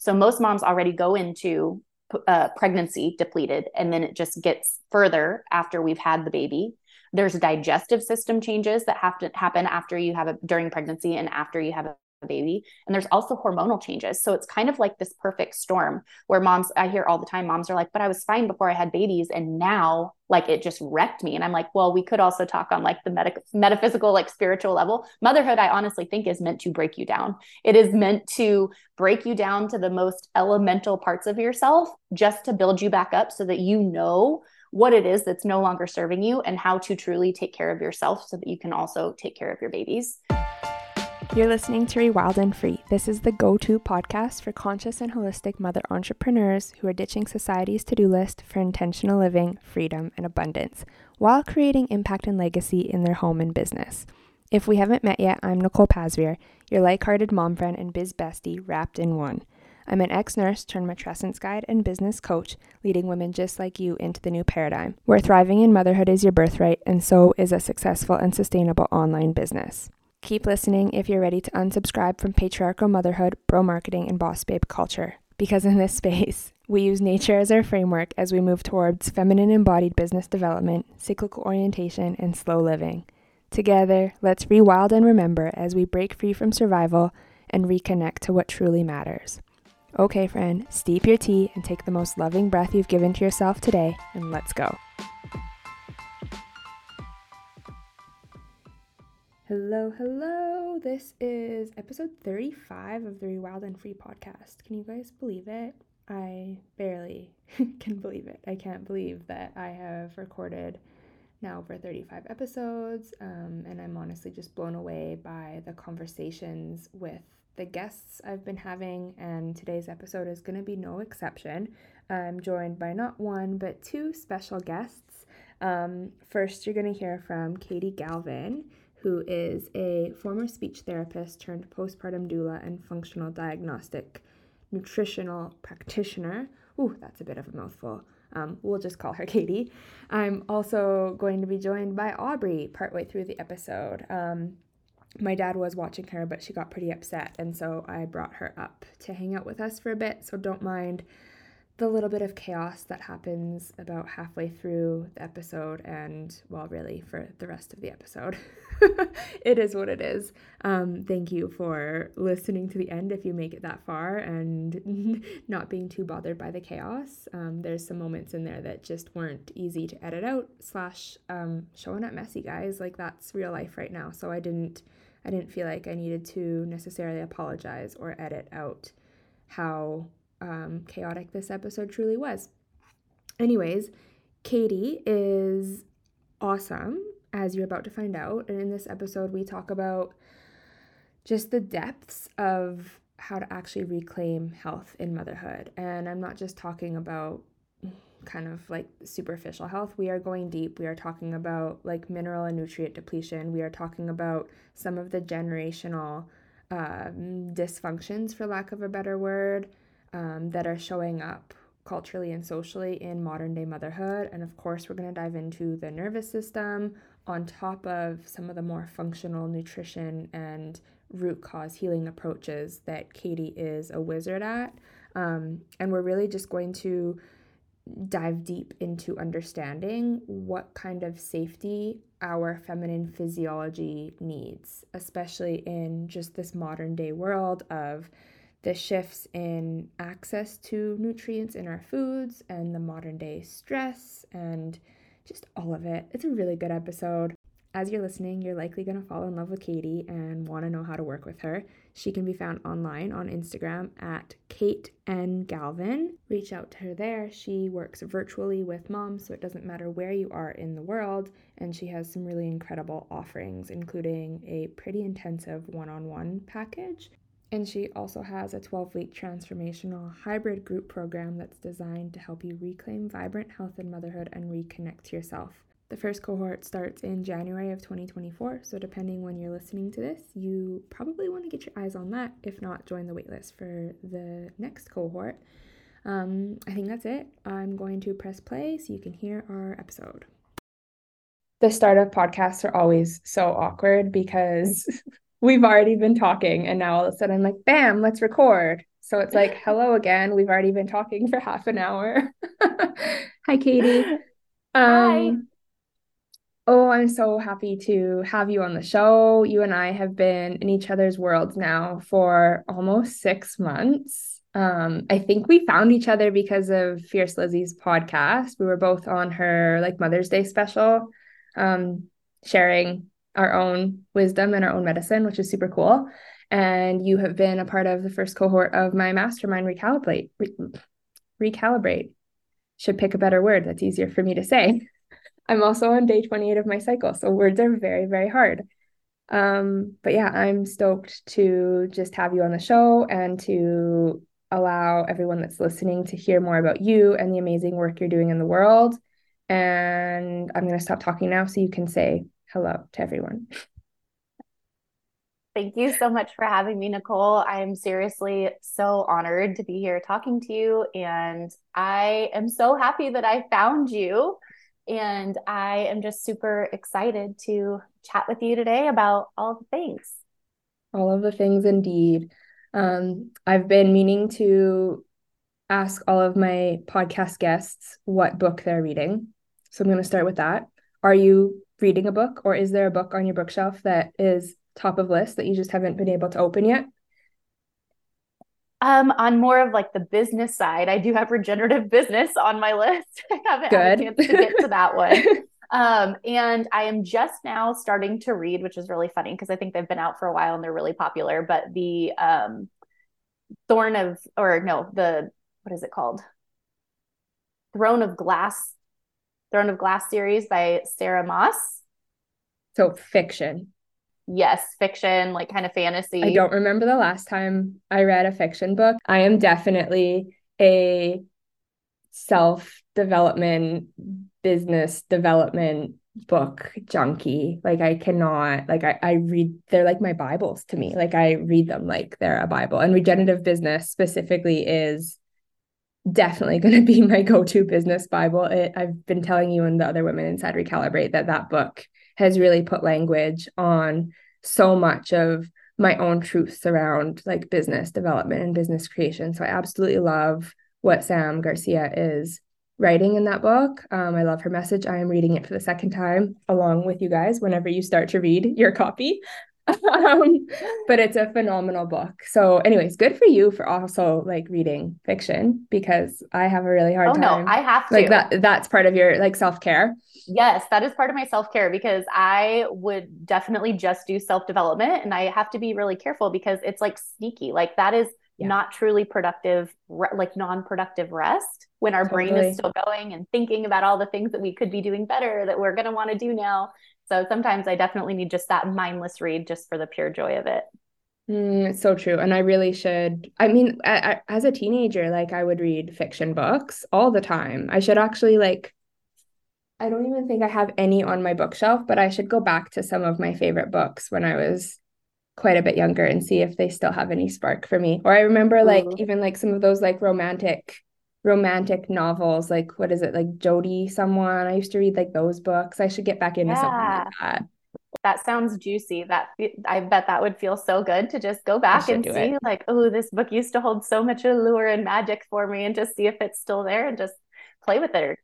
So most moms already go into uh, pregnancy depleted, and then it just gets further after we've had the baby. There's digestive system changes that have to happen after you have a during pregnancy and after you have a baby. And there's also hormonal changes. So it's kind of like this perfect storm where moms, I hear all the time, moms are like, but I was fine before I had babies. And now, like, it just wrecked me. And I'm like, well, we could also talk on like the metaphysical, like spiritual level. Motherhood, I honestly think, is meant to break you down. It is meant to break you down to the most elemental parts of yourself just to build you back up so that you know what it is that's no longer serving you and how to truly take care of yourself so that you can also take care of your babies. You're listening to Rewild and Free. This is the go to podcast for conscious and holistic mother entrepreneurs who are ditching society's to do list for intentional living, freedom, and abundance while creating impact and legacy in their home and business. If we haven't met yet, I'm Nicole Pasvier, your like hearted mom friend and biz bestie wrapped in one. I'm an ex nurse turned matrescence guide and business coach, leading women just like you into the new paradigm, where thriving in motherhood is your birthright, and so is a successful and sustainable online business. Keep listening if you're ready to unsubscribe from patriarchal motherhood, bro marketing, and boss babe culture. Because in this space, we use nature as our framework as we move towards feminine embodied business development, cyclical orientation, and slow living. Together, let's rewild and remember as we break free from survival and reconnect to what truly matters. Okay, friend, steep your tea and take the most loving breath you've given to yourself today, and let's go. Hello, hello. This is episode 35 of the Rewild and Free podcast. Can you guys believe it? I barely can believe it. I can't believe that I have recorded now over 35 episodes, um, and I'm honestly just blown away by the conversations with the guests I've been having, and today's episode is going to be no exception. I'm joined by not one, but two special guests. Um, first, you're going to hear from Katie Galvin who is a former speech therapist turned postpartum doula and functional diagnostic nutritional practitioner. Ooh, that's a bit of a mouthful. Um, we'll just call her Katie. I'm also going to be joined by Aubrey partway through the episode. Um, my dad was watching her, but she got pretty upset, and so I brought her up to hang out with us for a bit. So don't mind the little bit of chaos that happens about halfway through the episode, and well, really for the rest of the episode. it is what it is. Um, thank you for listening to the end if you make it that far and not being too bothered by the chaos. Um, there's some moments in there that just weren't easy to edit out, slash, um, showing up messy, guys. Like that's real life right now. So I didn't. I didn't feel like I needed to necessarily apologize or edit out how um, chaotic this episode truly was. Anyways, Katie is awesome as you're about to find out. And in this episode, we talk about just the depths of how to actually reclaim health in motherhood. And I'm not just talking about kind of like superficial health. We are going deep. We are talking about like mineral and nutrient depletion. We are talking about some of the generational um, dysfunctions, for lack of a better word, um, that are showing up culturally and socially in modern day motherhood. And of course, we're going to dive into the nervous system, on top of some of the more functional nutrition and root cause healing approaches that Katie is a wizard at. Um, and we're really just going to dive deep into understanding what kind of safety our feminine physiology needs, especially in just this modern day world of the shifts in access to nutrients in our foods and the modern day stress and just all of it. It's a really good episode. As you're listening, you're likely going to fall in love with Katie and want to know how to work with her. She can be found online on Instagram at Kate N. Galvin. Reach out to her there. She works virtually with moms, so it doesn't matter where you are in the world. And she has some really incredible offerings, including a pretty intensive one on one package. And she also has a 12 week transformational hybrid group program that's designed to help you reclaim vibrant health and motherhood and reconnect to yourself. The first cohort starts in January of 2024, so depending when you're listening to this, you probably want to get your eyes on that. If not, join the waitlist for the next cohort. Um, I think that's it. I'm going to press play so you can hear our episode. The startup podcasts are always so awkward because we've already been talking and now all of a sudden I'm like, bam, let's record. So it's like, hello again. We've already been talking for half an hour. Hi, Katie. Hi. Um, Oh, I'm so happy to have you on the show. You and I have been in each other's worlds now for almost six months. Um, I think we found each other because of Fierce Lizzie's podcast. We were both on her like Mother's Day special, um, sharing our own wisdom and our own medicine, which is super cool. And you have been a part of the first cohort of my mastermind recalibrate. Re- recalibrate. Should pick a better word that's easier for me to say. I'm also on day 28 of my cycle. So words are very, very hard. Um, but yeah, I'm stoked to just have you on the show and to allow everyone that's listening to hear more about you and the amazing work you're doing in the world. And I'm going to stop talking now so you can say hello to everyone. Thank you so much for having me, Nicole. I am seriously so honored to be here talking to you. And I am so happy that I found you. And I am just super excited to chat with you today about all the things. All of the things, indeed. Um, I've been meaning to ask all of my podcast guests what book they're reading. So I'm going to start with that. Are you reading a book, or is there a book on your bookshelf that is top of list that you just haven't been able to open yet? Um, on more of like the business side, I do have regenerative business on my list. I haven't Good. had a chance to get to that one. um, and I am just now starting to read, which is really funny because I think they've been out for a while and they're really popular. But the um, Thorn of, or no, the what is it called? Throne of Glass, Throne of Glass series by Sarah Maas. So fiction yes, fiction, like kind of fantasy. I don't remember the last time I read a fiction book. I am definitely a self development, business development book junkie. Like I cannot, like I, I read, they're like my Bibles to me. Like I read them like they're a Bible. And regenerative business specifically is definitely going to be my go-to business Bible. It, I've been telling you and the other women inside Recalibrate that that book has really put language on so much of my own truths around like business development and business creation. So I absolutely love what Sam Garcia is writing in that book. Um, I love her message. I am reading it for the second time along with you guys whenever you start to read your copy. Um, but it's a phenomenal book. So, anyways, good for you for also like reading fiction because I have a really hard oh, time. no, I have to. Like that. That's part of your like self care. Yes, that is part of my self care because I would definitely just do self development, and I have to be really careful because it's like sneaky. Like that is yeah. not truly productive, re- like non productive rest when our totally. brain is still going and thinking about all the things that we could be doing better that we're going to want to do now. So sometimes I definitely need just that mindless read just for the pure joy of it. Mm, so true. And I really should. I mean, I, I, as a teenager, like I would read fiction books all the time. I should actually like, I don't even think I have any on my bookshelf, but I should go back to some of my favorite books when I was quite a bit younger and see if they still have any spark for me. Or I remember like Ooh. even like some of those like romantic romantic novels like what is it like jody someone? I used to read like those books. I should get back into yeah. something like that. That sounds juicy. That i bet that would feel so good to just go back and see it. like oh this book used to hold so much allure and magic for me and just see if it's still there and just play with it or,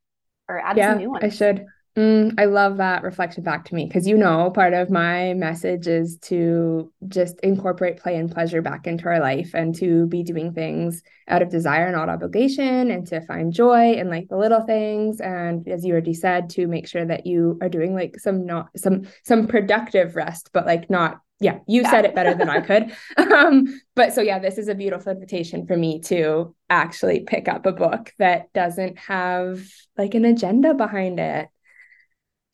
or add yeah, some new ones. i should Mm, I love that reflection back to me because you know part of my message is to just incorporate play and pleasure back into our life and to be doing things out of desire, not obligation, and to find joy in like the little things. And as you already said, to make sure that you are doing like some not some some productive rest, but like not yeah, you yeah. said it better than I could. Um, but so yeah, this is a beautiful invitation for me to actually pick up a book that doesn't have like an agenda behind it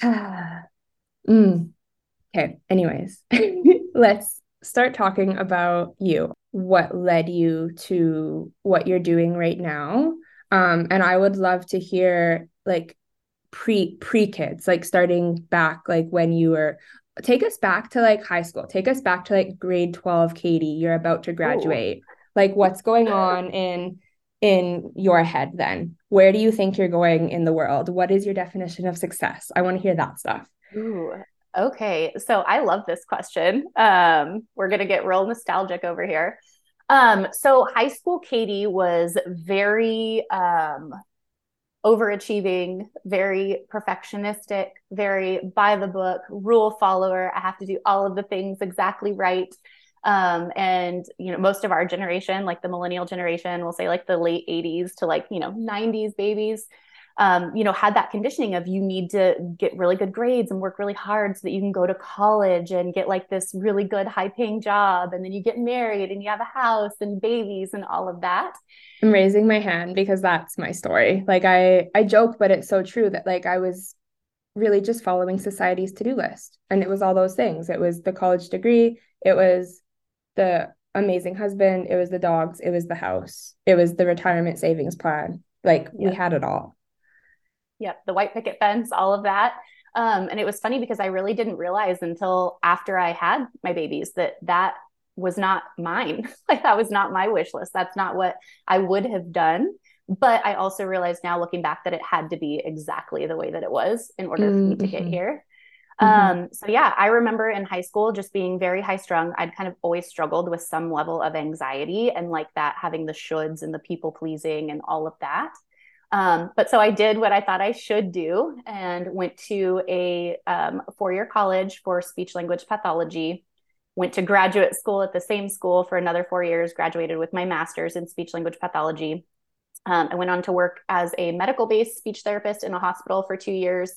mm. Okay. Anyways, let's start talking about you. What led you to what you're doing right now? Um, and I would love to hear like pre pre kids, like starting back, like when you were. Take us back to like high school. Take us back to like grade twelve, Katie. You're about to graduate. Ooh. Like, what's going on in in your head then? Where do you think you're going in the world? What is your definition of success? I want to hear that stuff. Ooh, okay. So I love this question. Um, we're going to get real nostalgic over here. Um, so high school Katie was very um overachieving, very perfectionistic, very by the book, rule follower. I have to do all of the things exactly right. Um, and you know, most of our generation, like the millennial generation, we'll say like the late 80s to like, you know, 90s babies, um, you know, had that conditioning of you need to get really good grades and work really hard so that you can go to college and get like this really good high paying job. And then you get married and you have a house and babies and all of that. I'm raising my hand because that's my story. Like I I joke, but it's so true that like I was really just following society's to-do list. And it was all those things. It was the college degree, it was the amazing husband, it was the dogs, it was the house, it was the retirement savings plan. Like yeah. we had it all. Yep, the white picket fence, all of that. Um, and it was funny because I really didn't realize until after I had my babies that that was not mine. like that was not my wish list. That's not what I would have done. But I also realized now looking back that it had to be exactly the way that it was in order mm-hmm. for me to get mm-hmm. here. Mm-hmm. Um, so yeah, I remember in high school just being very high strung. I'd kind of always struggled with some level of anxiety and like that having the shoulds and the people pleasing and all of that. Um, but so I did what I thought I should do and went to a um, four year college for speech language pathology. Went to graduate school at the same school for another four years, graduated with my master's in speech language pathology. Um, I went on to work as a medical based speech therapist in a hospital for two years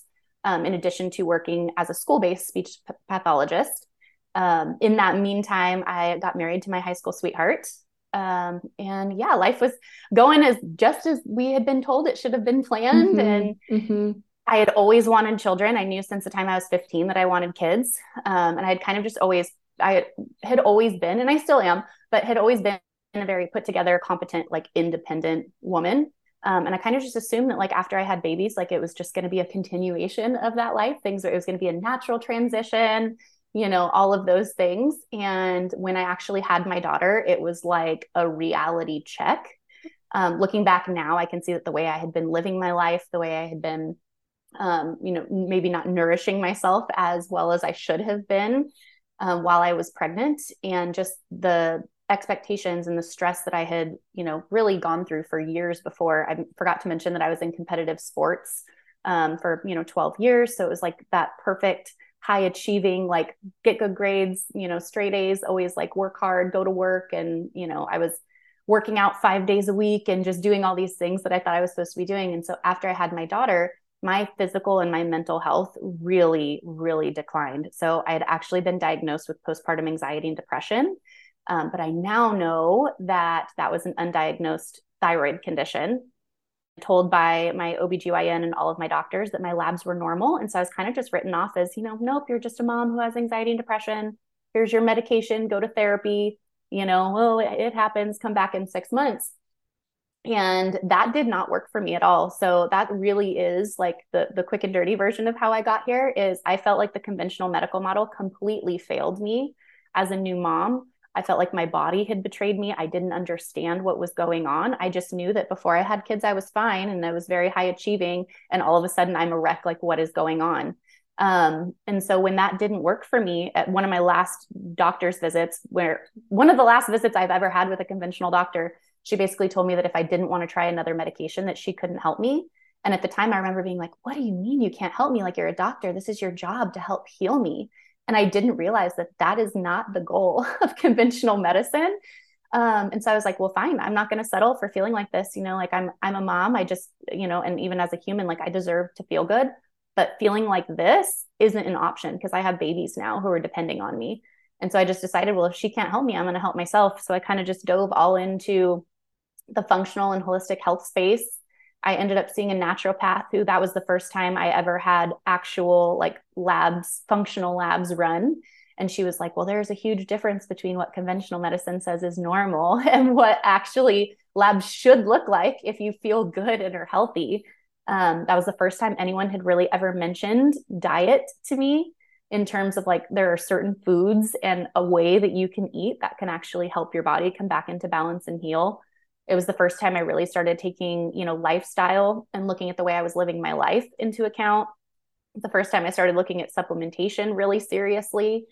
um, in addition to working as a school based speech pathologist. Um, in that meantime, I got married to my high school sweetheart. Um, and yeah, life was going as just as we had been told it should have been planned. Mm-hmm. And mm-hmm. I had always wanted children. I knew since the time I was 15 that I wanted kids. Um, and I had kind of just always, I had always been, and I still am, but had always been a very put together, competent, like independent woman. Um, and I kind of just assumed that like after I had babies, like it was just going to be a continuation of that life. Things were, it was going to be a natural transition, you know, all of those things. And when I actually had my daughter, it was like a reality check. Um, looking back now, I can see that the way I had been living my life, the way I had been, um, you know, maybe not nourishing myself as well as I should have been um, while I was pregnant, and just the expectations and the stress that I had, you know, really gone through for years before. I forgot to mention that I was in competitive sports um, for, you know, 12 years. So it was like that perfect high achieving, like get good grades, you know, straight A's, always like work hard, go to work. And, you know, I was working out five days a week and just doing all these things that I thought I was supposed to be doing. And so after I had my daughter, my physical and my mental health really, really declined. So I had actually been diagnosed with postpartum anxiety and depression. Um, but I now know that that was an undiagnosed thyroid condition. Told by my OBGYN and all of my doctors that my labs were normal. And so I was kind of just written off as, you know, nope, you're just a mom who has anxiety and depression. Here's your medication, go to therapy. You know, well, it happens, come back in six months. And that did not work for me at all. So that really is like the the quick and dirty version of how I got here is I felt like the conventional medical model completely failed me as a new mom I felt like my body had betrayed me. I didn't understand what was going on. I just knew that before I had kids, I was fine and I was very high achieving. And all of a sudden, I'm a wreck. Like, what is going on? Um, and so when that didn't work for me at one of my last doctor's visits, where one of the last visits I've ever had with a conventional doctor, she basically told me that if I didn't want to try another medication, that she couldn't help me. And at the time, I remember being like, What do you mean you can't help me? Like, you're a doctor. This is your job to help heal me and i didn't realize that that is not the goal of conventional medicine. Um, and so i was like well fine i'm not going to settle for feeling like this you know like i'm i'm a mom i just you know and even as a human like i deserve to feel good. But feeling like this isn't an option because i have babies now who are depending on me. And so i just decided well if she can't help me i'm going to help myself. So i kind of just dove all into the functional and holistic health space I ended up seeing a naturopath who that was the first time I ever had actual like labs, functional labs run. And she was like, well, there's a huge difference between what conventional medicine says is normal and what actually labs should look like if you feel good and are healthy. Um, that was the first time anyone had really ever mentioned diet to me in terms of like there are certain foods and a way that you can eat that can actually help your body come back into balance and heal it was the first time I really started taking, you know, lifestyle and looking at the way I was living my life into account. The first time I started looking at supplementation really seriously.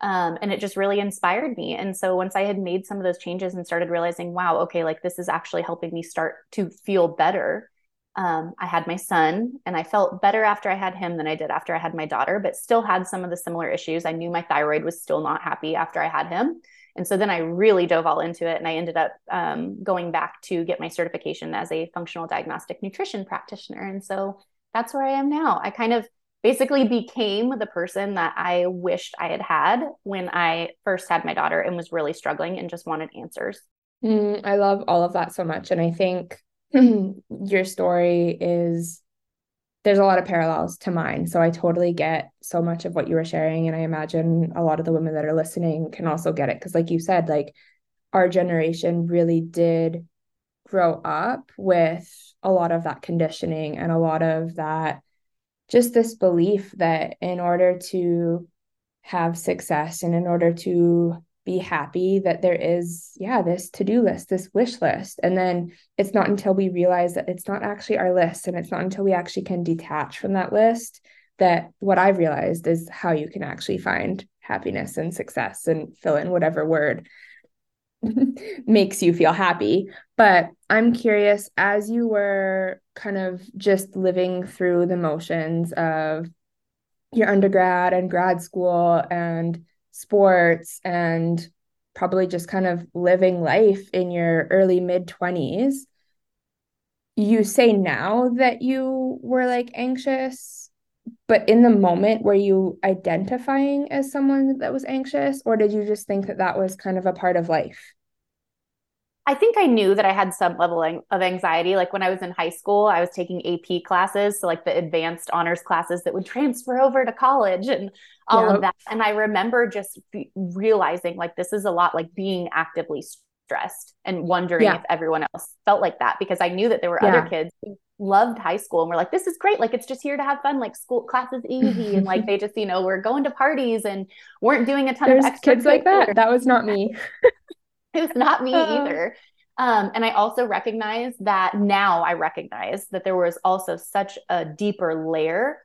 Um, and it just really inspired me. And so once I had made some of those changes and started realizing, wow, okay, like this is actually helping me start to feel better. Um, I had my son and I felt better after I had him than I did after I had my daughter, but still had some of the similar issues. I knew my thyroid was still not happy after I had him. And so then I really dove all into it and I ended up um, going back to get my certification as a functional diagnostic nutrition practitioner. And so that's where I am now. I kind of basically became the person that I wished I had had when I first had my daughter and was really struggling and just wanted answers. Mm, I love all of that so much. And I think your story is there's a lot of parallels to mine. So I totally get so much of what you were sharing. And I imagine a lot of the women that are listening can also get it. Cause, like you said, like our generation really did grow up with a lot of that conditioning and a lot of that just this belief that in order to have success and in order to be happy that there is yeah this to-do list this wish list and then it's not until we realize that it's not actually our list and it's not until we actually can detach from that list that what i've realized is how you can actually find happiness and success and fill in whatever word makes you feel happy. But I'm curious, as you were kind of just living through the motions of your undergrad and grad school and sports and probably just kind of living life in your early mid 20s, you say now that you were like anxious but in the moment were you identifying as someone that was anxious or did you just think that that was kind of a part of life I think I knew that I had some level of anxiety. Like when I was in high school, I was taking AP classes, so like the advanced honors classes that would transfer over to college and all yep. of that. And I remember just realizing like this is a lot like being actively stressed and wondering yeah. if everyone else felt like that because I knew that there were yeah. other kids who loved high school and were like, this is great. Like it's just here to have fun. Like school class is easy. and like they just, you know, were going to parties and weren't doing a ton There's of extra kids like that. That was not me. it was not me uh. either. Um, and I also recognize that now I recognize that there was also such a deeper layer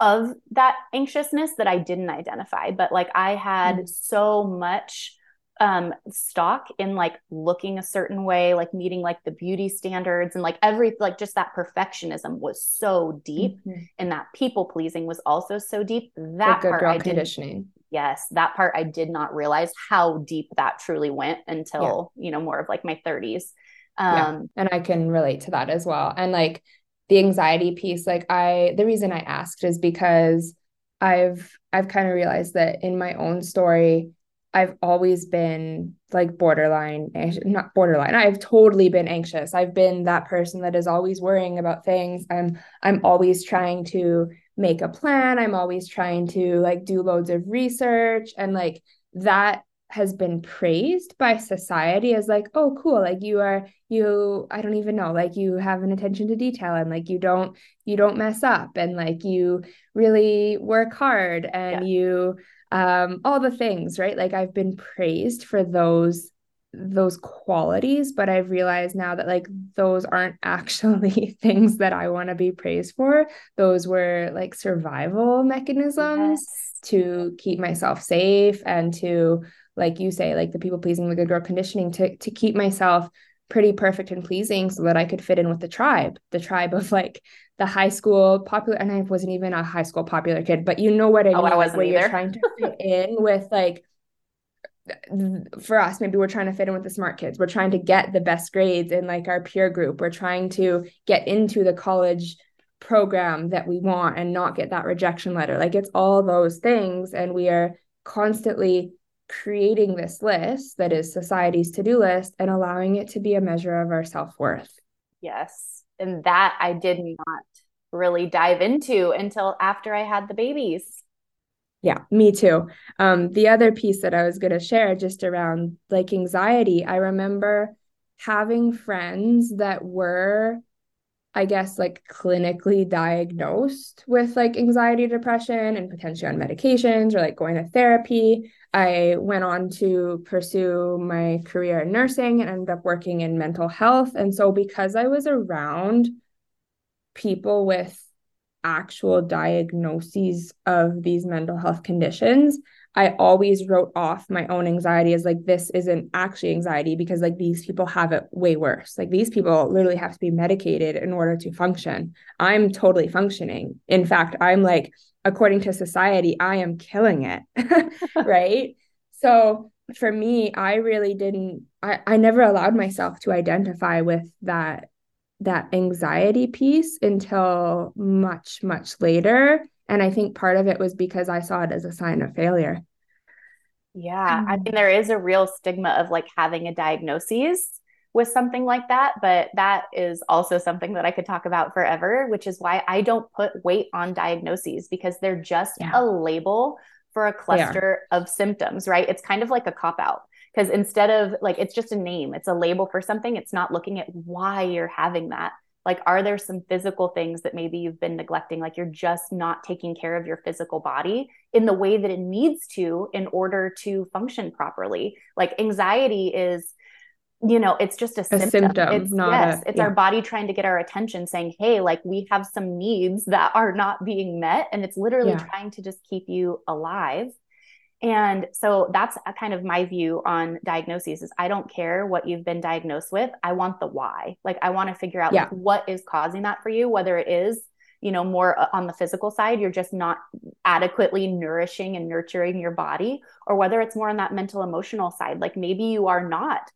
of that anxiousness that I didn't identify. But like I had mm. so much um stock in like looking a certain way like meeting like the beauty standards and like every like just that perfectionism was so deep mm-hmm. and that people pleasing was also so deep that part I conditioning yes that part I did not realize how deep that truly went until yeah. you know more of like my 30s um yeah. and I can relate to that as well and like the anxiety piece like I the reason I asked is because I've I've kind of realized that in my own story I've always been like borderline, not borderline. I've totally been anxious. I've been that person that is always worrying about things. I'm I'm always trying to make a plan. I'm always trying to like do loads of research and like that has been praised by society as like oh cool like you are you i don't even know like you have an attention to detail and like you don't you don't mess up and like you really work hard and yeah. you um, all the things, right? Like I've been praised for those those qualities but i've realized now that like those aren't actually things that i want to be praised for those were like survival mechanisms yes. to keep myself safe and to like you say like the people pleasing the good girl conditioning to to keep myself pretty perfect and pleasing so that I could fit in with the tribe, the tribe of like the high school popular. And I wasn't even a high school popular kid, but you know what I oh, mean? I wasn't where either. you're trying to fit in with like, for us, maybe we're trying to fit in with the smart kids. We're trying to get the best grades in like our peer group. We're trying to get into the college program that we want and not get that rejection letter. Like it's all those things. And we are constantly creating this list that is society's to-do list and allowing it to be a measure of our self-worth. Yes. And that I did not really dive into until after I had the babies. Yeah, me too. Um, the other piece that I was going to share just around like anxiety, I remember having friends that were I guess like clinically diagnosed with like anxiety, depression, and potentially on medications or like going to therapy. I went on to pursue my career in nursing and ended up working in mental health. And so, because I was around people with actual diagnoses of these mental health conditions, I always wrote off my own anxiety as like, this isn't actually anxiety because like these people have it way worse. Like these people literally have to be medicated in order to function. I'm totally functioning. In fact, I'm like, according to society, I am killing it. right. So for me, I really didn't, I, I never allowed myself to identify with that that anxiety piece until much much later and i think part of it was because i saw it as a sign of failure yeah i mean mm. there is a real stigma of like having a diagnosis with something like that but that is also something that i could talk about forever which is why i don't put weight on diagnoses because they're just yeah. a label for a cluster of symptoms, right? It's kind of like a cop out because instead of like it's just a name, it's a label for something, it's not looking at why you're having that. Like, are there some physical things that maybe you've been neglecting? Like, you're just not taking care of your physical body in the way that it needs to in order to function properly. Like, anxiety is you know it's just a, a symptom, symptom it's, yes a, it's yeah. our body trying to get our attention saying hey like we have some needs that are not being met and it's literally yeah. trying to just keep you alive and so that's kind of my view on diagnoses is i don't care what you've been diagnosed with i want the why like i want to figure out yeah. like what is causing that for you whether it is you know more uh, on the physical side you're just not adequately nourishing and nurturing your body or whether it's more on that mental emotional side like maybe you are not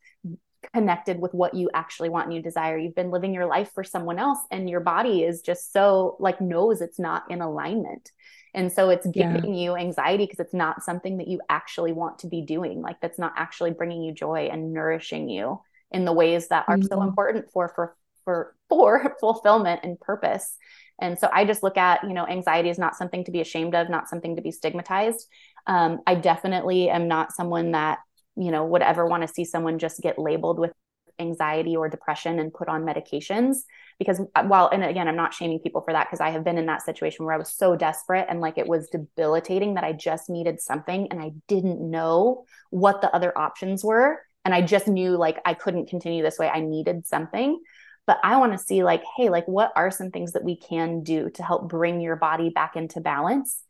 connected with what you actually want and you desire. You've been living your life for someone else and your body is just so like knows it's not in alignment. And so it's giving yeah. you anxiety because it's not something that you actually want to be doing. Like that's not actually bringing you joy and nourishing you in the ways that are mm-hmm. so important for for for for fulfillment and purpose. And so I just look at, you know, anxiety is not something to be ashamed of, not something to be stigmatized. Um, I definitely am not someone that you know would ever want to see someone just get labeled with anxiety or depression and put on medications. Because uh, while and again i'm not shaming people for that because i have been in that situation where i was so desperate and like it was debilitating that i just needed something and i didn't know what the other options were. And i just knew like i couldn't continue this way. I needed something. But i want to see like hey like what are some things that we can do to help bring your body back into balance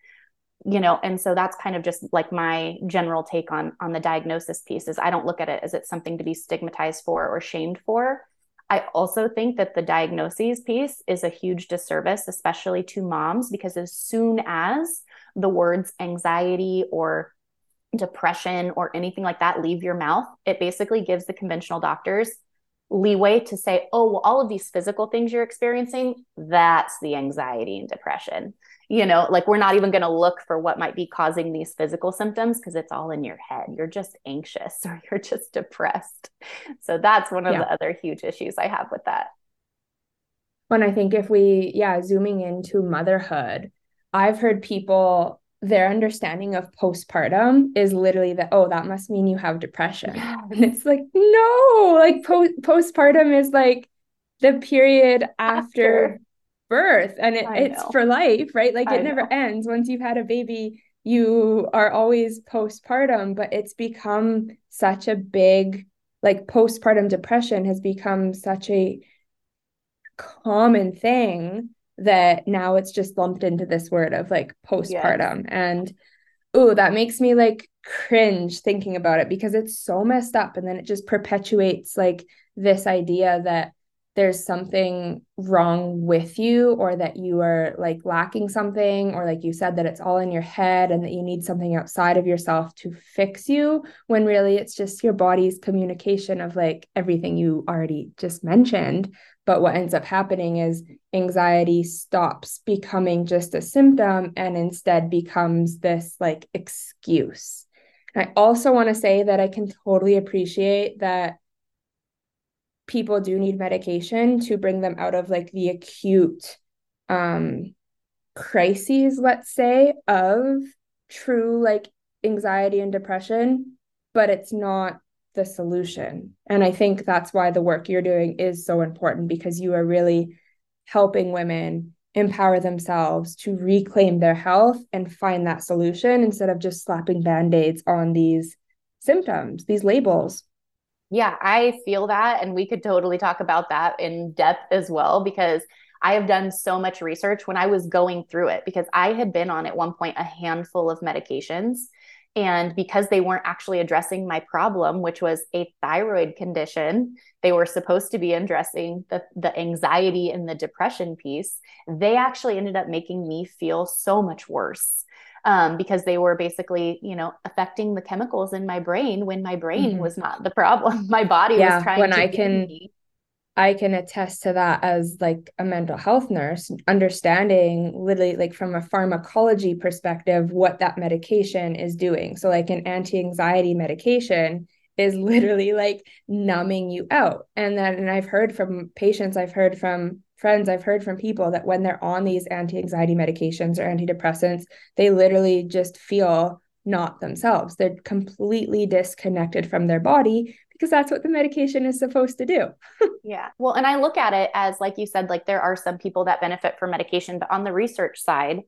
you know and so that's kind of just like my general take on on the diagnosis piece is i don't look at it as it's something to be stigmatized for or shamed for. I also think that the diagnoses piece is a huge disservice especially to moms because as soon as the words anxiety or depression or anything like that leave your mouth it basically gives the conventional doctors leeway to say oh well all of these physical things you're experiencing that's the anxiety and depression you know like we're not even going to look for what might be causing these physical symptoms because it's all in your head. You're just anxious or you're just depressed. So that's one of yeah. the other huge issues i have with that. When i think if we yeah zooming into motherhood i've heard people their understanding of postpartum is literally that oh that must mean you have depression. Yes. and it's like no like po- postpartum is like the period after, after birth and it, it's for life right? Like I it never ends. Once you've had a baby you are always postpartum but it's become such a big like postpartum depression has become such a common thing that now it's just lumped into this word of like postpartum. Yes. and oh that makes me like cringe thinking about it because it's so messed up and then it just perpetuates like this idea that there's something wrong with you or that you are like lacking something or like you said that it's all in your head and that you need something outside of yourself to fix you when really it's just your body's communication of like everything you already just mentioned. But what ends up happening is anxiety stops becoming just a symptom and instead becomes this like excuse. I also want to say that i can totally appreciate that people do need medication to bring them out of like the acute um crises let's say of true like anxiety and depression but it's not the solution. And i think that's why the work you're doing is so important because you are really helping women empower themselves to reclaim their health and find that solution instead of just slapping band-aids on these symptoms these labels yeah, I feel that. And we could totally talk about that in depth as well, because I have done so much research when I was going through it, because I had been on at one point a handful of medications. And because they weren't actually addressing my problem, which was a thyroid condition, they were supposed to be addressing the, the anxiety and the depression piece. They actually ended up making me feel so much worse um, because they were basically, you know, affecting the chemicals in my brain when my brain mm-hmm. was not the problem. My body yeah, was trying when to I can me. I can attest to that as like a mental health nurse, understanding literally like from a pharmacology perspective what that medication is doing. So like an anti-anxiety medication is literally like numbing you out. And then and I've heard from patients, I've heard from friends, I've heard from people that when they're on these anti-anxiety medications or antidepressants, they literally just feel not themselves. They're completely disconnected from their body because that's what the medication is supposed to do. yeah. Well, and I look at it as, like you said, like there are some people that benefit from medication, but on the research side,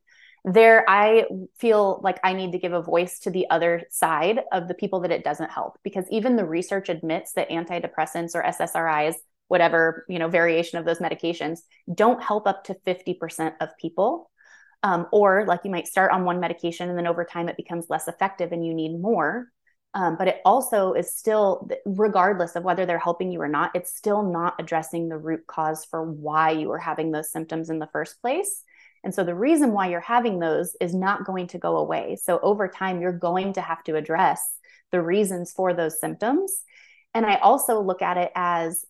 there I feel like I need to give a voice to the other side of the people that it doesn't help because even the research admits that antidepressants or SSRIs whatever you know variation of those medications don't help up to 50% of people um, or like you might start on one medication and then over time it becomes less effective and you need more um, but it also is still, regardless of whether they're helping you or not, it's still not addressing the root cause for why you are having those symptoms in the first place. And so the reason why you're having those is not going to go away. So over time, you're going to have to address the reasons for those symptoms. And I also look at it as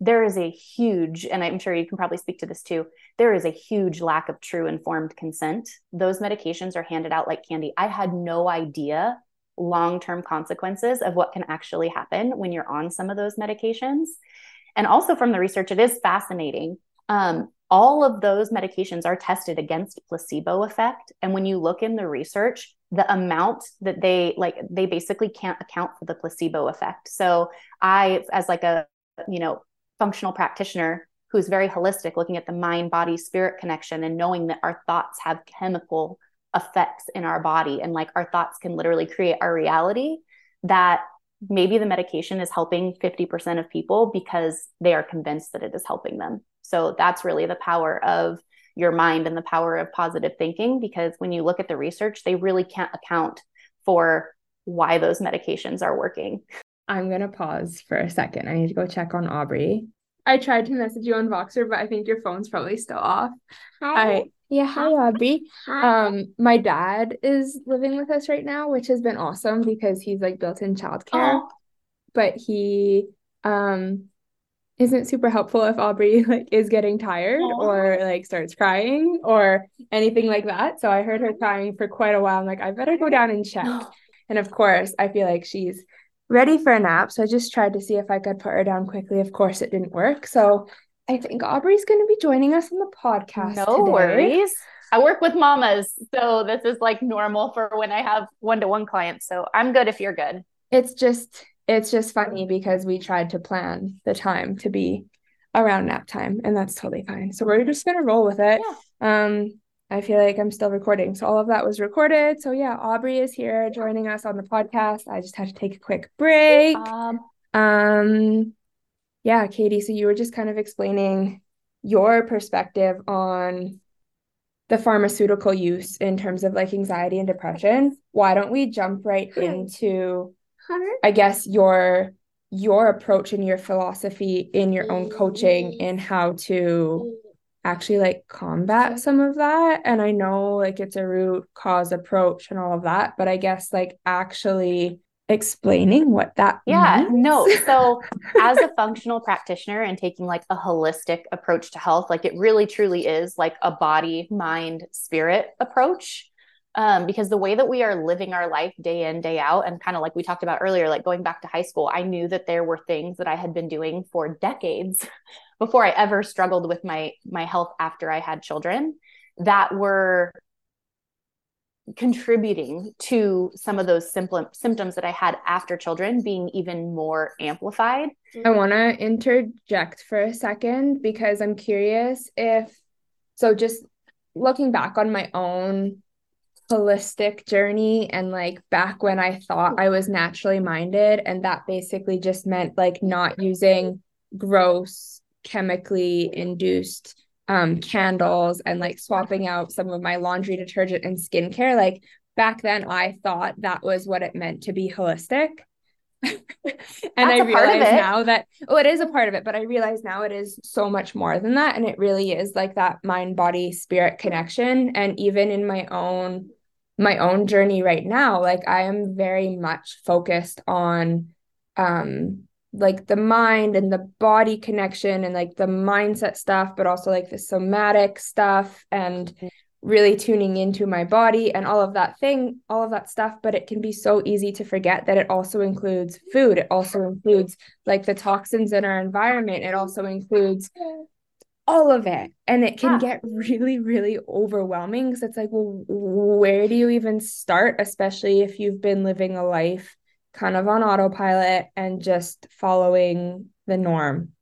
there is a huge, and I'm sure you can probably speak to this too, there is a huge lack of true informed consent. Those medications are handed out like candy. I had no idea long term consequences of what can actually happen when you're on some of those medications. And also from the research, it is fascinating. Um, all of those medications are tested against placebo effect. And when you look in the research, the amount that they like, they basically can't account for the placebo effect. So I, as like a, you know, functional practitioner who's very holistic, looking at the mind, body, spirit connection and knowing that our thoughts have chemical effects in our body and like our thoughts can literally create our reality that maybe the medication is helping 50% of people because they are convinced that it is helping them. So that's really the power of your mind and the power of positive thinking because when you look at the research, they really can't account for why those medications are working. I'm going to pause for a second. I need to go check on Aubrey. I tried to message you on Voxer, but I think your phone's probably still off. Hi. I yeah, hi Aubrey. Hi. Um, my dad is living with us right now, which has been awesome because he's like built-in childcare. Oh. But he um isn't super helpful if Aubrey like is getting tired oh. or like starts crying or anything like that. So I heard her crying for quite a while. I'm like, I better go down and check. and of course, I feel like she's ready for a nap. So I just tried to see if I could put her down quickly. Of course, it didn't work. So I think Aubrey's going to be joining us on the podcast. No today. worries. I work with mamas, so this is like normal for when I have one-to-one clients. So I'm good if you're good. It's just it's just funny because we tried to plan the time to be around nap time and that's totally fine. So we're just going to roll with it. Yeah. Um I feel like I'm still recording. So all of that was recorded. So yeah, Aubrey is here joining us on the podcast. I just had to take a quick break. Um, um yeah, Katie, so you were just kind of explaining your perspective on the pharmaceutical use in terms of like anxiety and depression. Why don't we jump right into I guess your your approach and your philosophy in your own coaching in how to actually like combat some of that and i know like it's a root cause approach and all of that but i guess like actually explaining what that yeah means? no so as a functional practitioner and taking like a holistic approach to health like it really truly is like a body mind spirit approach um, because the way that we are living our life day in day out and kind of like we talked about earlier like going back to high school i knew that there were things that i had been doing for decades before i ever struggled with my my health after i had children that were contributing to some of those simple symptoms that I had after children being even more amplified. I want to interject for a second because I'm curious if so just looking back on my own holistic journey and like back when I thought I was naturally minded and that basically just meant like not using gross chemically induced um, candles and like swapping out some of my laundry detergent and skincare. Like back then I thought that was what it meant to be holistic. and I realize now that oh it is a part of it, but I realize now it is so much more than that. And it really is like that mind, body, spirit connection. And even in my own my own journey right now, like I am very much focused on um like the mind and the body connection and like the mindset stuff, but also like the somatic stuff and mm-hmm really tuning into my body and all of that thing, all of that stuff. But it can be so easy to forget that it also includes food. It also includes like the toxins in our environment. It also includes all of it. And it can yeah. get really, really overwhelming because it's like, well, where do you even start, especially if you've been living a life kind of on autopilot and just following the norm?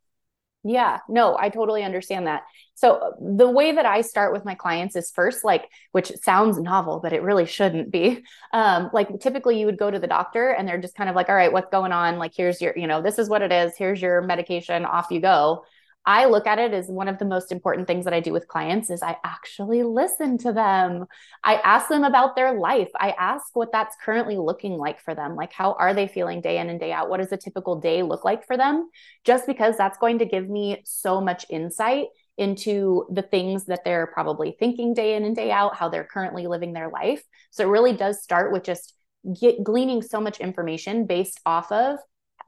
Yeah, no, I totally understand that. So the way that I start with my clients is first, like, which sounds novel, but it really shouldn't be. Um, like typically you would go to the doctor and they're just kind of like, all right, what's going on? Like, here's your, you know, this is what it is. Here's your medication. Off you go. I look at it as one of the most important things that I do with clients is I actually listen to them. I ask them about their life. I ask what that's currently looking like for them. Like how are they feeling day in and day out? What does a typical day look like for them? Just because that's going to give me so much insight into the things that they're probably thinking day in and day out, how they're currently living their life. So it really does start with just get gleaning so much information based off of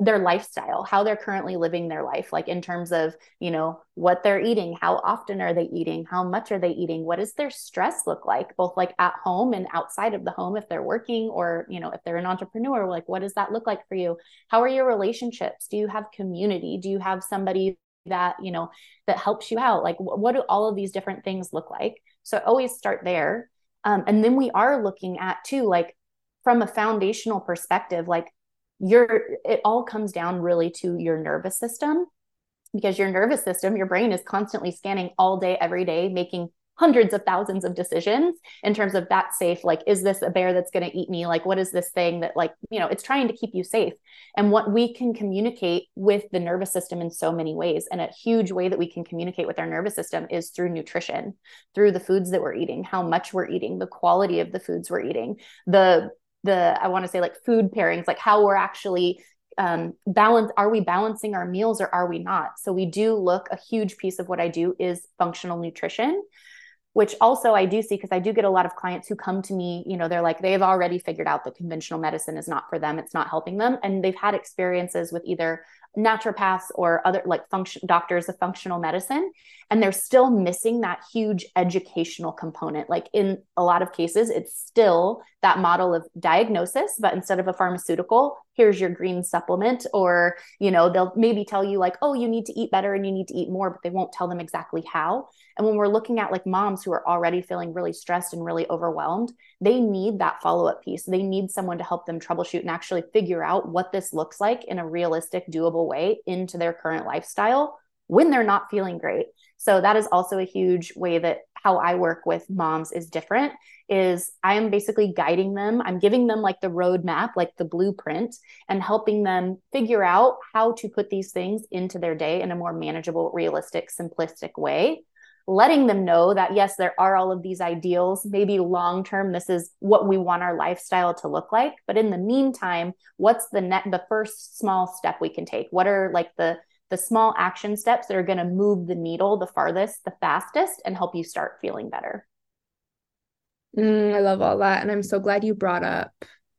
their lifestyle how they're currently living their life like in terms of you know what they're eating how often are they eating how much are they eating what does their stress look like both like at home and outside of the home if they're working or you know if they're an entrepreneur like what does that look like for you? How are your relationships? Do you have community? Do you have somebody that you know that helps you out? Like what do all of these different things look like? So always start there. Um, and then we are looking at too like from a foundational perspective like your it all comes down really to your nervous system because your nervous system your brain is constantly scanning all day every day making hundreds of thousands of decisions in terms of that safe like is this a bear that's going to eat me? Like what is this thing that like you know it's trying to keep you safe. And what we can communicate with the nervous system in so many ways. And a huge way that we can communicate with our nervous system is through nutrition through the foods that we're eating how much we're eating the quality of the foods we're eating the the i want to say like food pairings like how we're actually um, balance are we balancing our meals or are we not so we do look a huge piece of what i do is functional nutrition which also I do see because I do get a lot of clients who come to me, you know, they're like, they've already figured out that conventional medicine is not for them, it's not helping them. And they've had experiences with either naturopaths or other like function doctors of functional medicine and they're still missing that huge educational component. Like in a lot of cases it's still that model of diagnosis but instead of a pharmaceutical here's your green supplement or you know they'll maybe tell you like oh you need to eat better and you need to eat more but they won't tell them exactly how and when we're looking at like moms who are already feeling really stressed and really overwhelmed they need that follow-up piece. They need someone to help them troubleshoot and actually figure out what this looks like in a realistic doable way into their current lifestyle when they're not feeling great. So that is also a huge way that how I work with moms is different is I am basically guiding them. I'm giving them like the roadmap, like the blueprint and helping them figure out how to put these things into their day in a more manageable, realistic, simplistic way letting them know that yes there are all of these ideals. Maybe long term this is what we want our lifestyle to look like. But in the meantime what's the net the first small step we can take? What are like the the small action steps that are going to move the needle the farthest the fastest and help you start feeling better? Mm, i love all that. And i'm so glad you brought up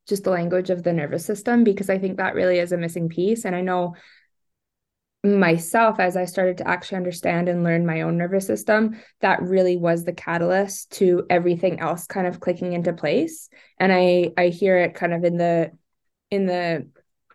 just the language of the nervous system because i think that really is a missing piece. And i know myself as I started to actually understand and learn my own nervous system, that really was the catalyst to everything else kind of clicking into place. And I I hear it kind of in the in the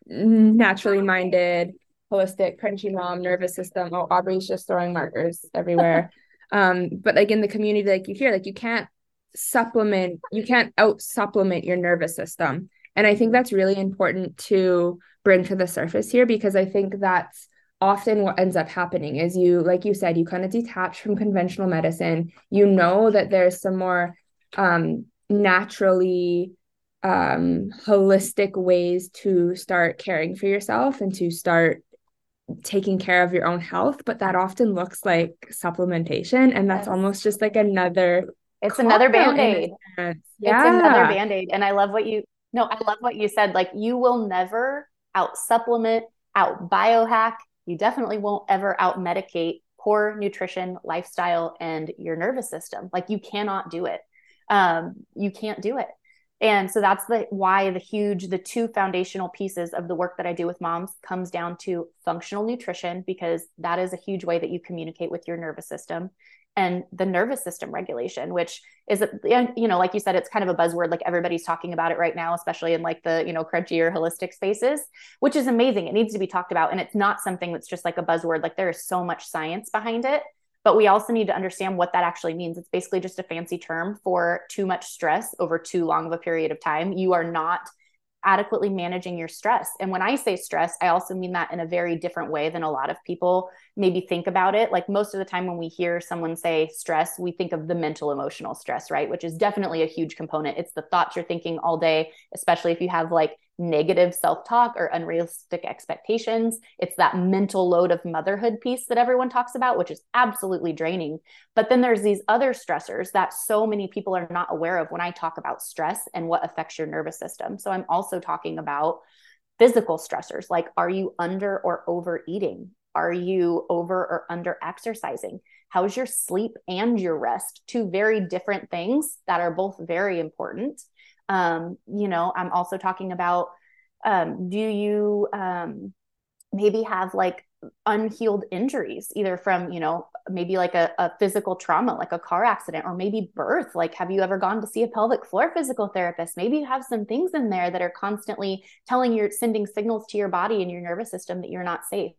naturally minded, holistic, crunchy mom nervous system. Oh, Aubrey's just throwing markers everywhere. um, but like in the community, like you hear, like you can't supplement, you can't out supplement your nervous system. And I think that's really important to bring to the surface here because I think that's often what ends up happening is you like you said you kind of detach from conventional medicine. You know that there's some more um, naturally um, holistic ways to start caring for yourself and to start taking care of your own health but that often looks like supplementation and that's almost just like another it's another band-aid. yeah. it's another band-aid and i love what you no i love what you said. Like you will never out supplement out biohack you definitely won't ever out medicate poor nutrition lifestyle and your nervous system. Like you cannot do it. Um, you can't do it. And so that's the why the huge the two foundational pieces of the work that i do with moms comes down to functional nutrition because that is a huge way that you communicate with your nervous system and the nervous system regulation which is you know like you said it's kind of a buzzword like everybody's talking about it right now especially in like the you know crunchy or holistic spaces which is amazing. It needs to be talked about and it's not something that's just like a buzzword. Like there is so much science behind it but we also need to understand what that actually means. It's basically just a fancy term for too much stress over too long of a period of time. You are not adequately managing your stress. And when I say stress, I also mean that in a very different way than a lot of people maybe think about it. Like most of the time when we hear someone say stress, we think of the mental emotional stress, right? Which is definitely a huge component. It's the thoughts you're thinking all day, especially if you have like negative self talk or unrealistic expectations. It's that mental load of motherhood piece that everyone talks about, which is absolutely draining. But then there's these other stressors that so many people are not aware of when I talk about stress and what affects your nervous system. So I'm also talking about physical stressors like are you under or overeating? Are you over or under exercising? How's your sleep and your rest? Two very different things that are both very important um, you know i'm also talking about um, do you um, maybe have like unhealed injuries either from you know maybe like a, a, physical trauma like a car accident or maybe birth? Like have you ever gone to see a pelvic floor physical therapist? Maybe you have some things in there that are constantly telling you sending signals to your body and your nervous system that you're not safe.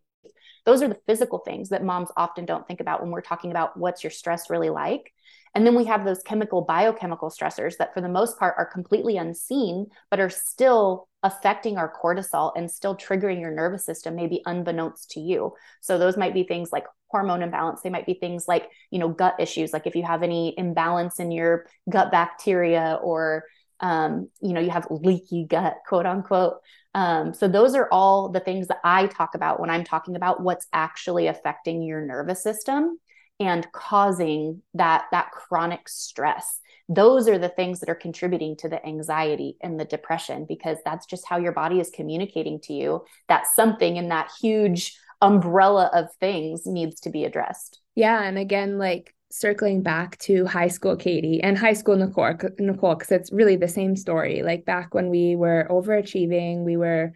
Those are the physical things that moms often don't think about when we're talking about what's your stress really like and then we have those chemical, biochemical stressors that, for the most part, are completely unseen, but are still affecting our cortisol and still triggering your nervous system, maybe unbeknownst to you. So, those might be things like hormone imbalance. They might be things like, you know, gut issues, like if you have any imbalance in your gut bacteria or, um, you know, you have leaky gut, quote unquote. Um, so, those are all the things that I talk about when I'm talking about what's actually affecting your nervous system and causing that that chronic stress. Those are the things that are contributing to the anxiety and the depression because that's just how your body is communicating to you that something in that huge umbrella of things needs to be addressed. Yeah and again like circling back to high school Katie and high school Nicole Nicole because it's really the same story. Like back when we were overachieving we were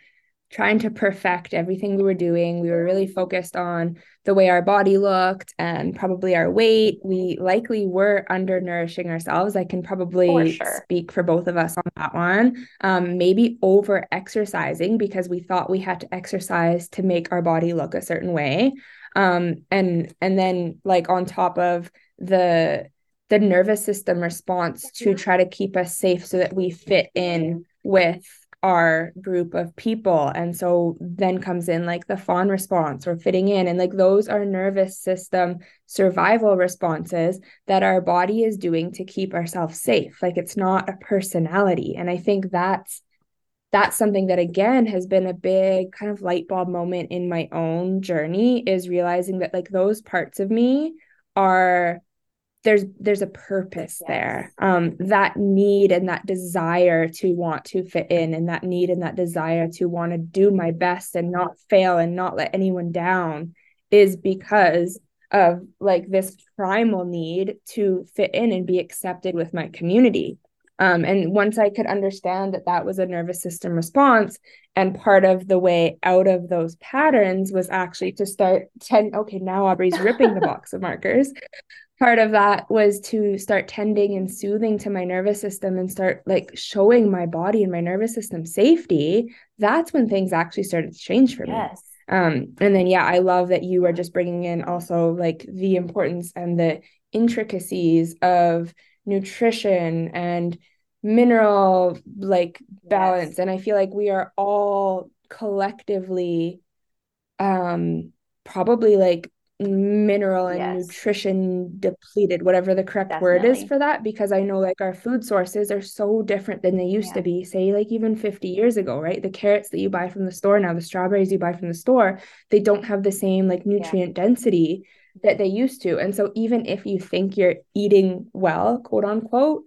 trying to perfect everything we were doing. We were really focused on the way our body looked and probably our weight. We likely were undernourishing ourselves. I can probably for sure. speak for both of us on that one. Um, maybe over exercising because we thought we had to exercise to make our body look a certain way. Um, and and then like on top of the the nervous system response to try to keep us safe so that we fit in with our group of people. And so then comes in like the fawn response or fitting in. And like those are nervous system survival responses that our body is doing to keep ourselves safe. Like it's not a personality. And i think that's that's something that again has been a big kind of light bulb moment in my own journey is realizing that like those parts of me are there's there's a purpose yes. there um that need and that desire to want to fit in and that need and that desire to want to do my best and not fail and not let anyone down is because of like this primal need to fit in and be accepted with my community. Um, and once I could understand that that was a nervous system response, and part of the way out of those patterns was actually to start 10, okay, now Aubrey's ripping the box of markers part of that was to start tending and soothing to my nervous system and start like showing my body and my nervous system safety that's when things actually started to change for yes. me um and then yeah i love that you are just bringing in also like the importance and the intricacies of nutrition and mineral like balance yes. and i feel like we are all collectively um probably like mineral and yes. nutrition depleted, whatever the correct Definitely. word is for that, because I know like our food sources are so different than they used yeah. to be, say, like even 50 years ago, right? The carrots that you buy from the store now, the strawberries you buy from the store, they don't have the same like nutrient yeah. density that they used to. And so even if you think you're eating well, quote unquote,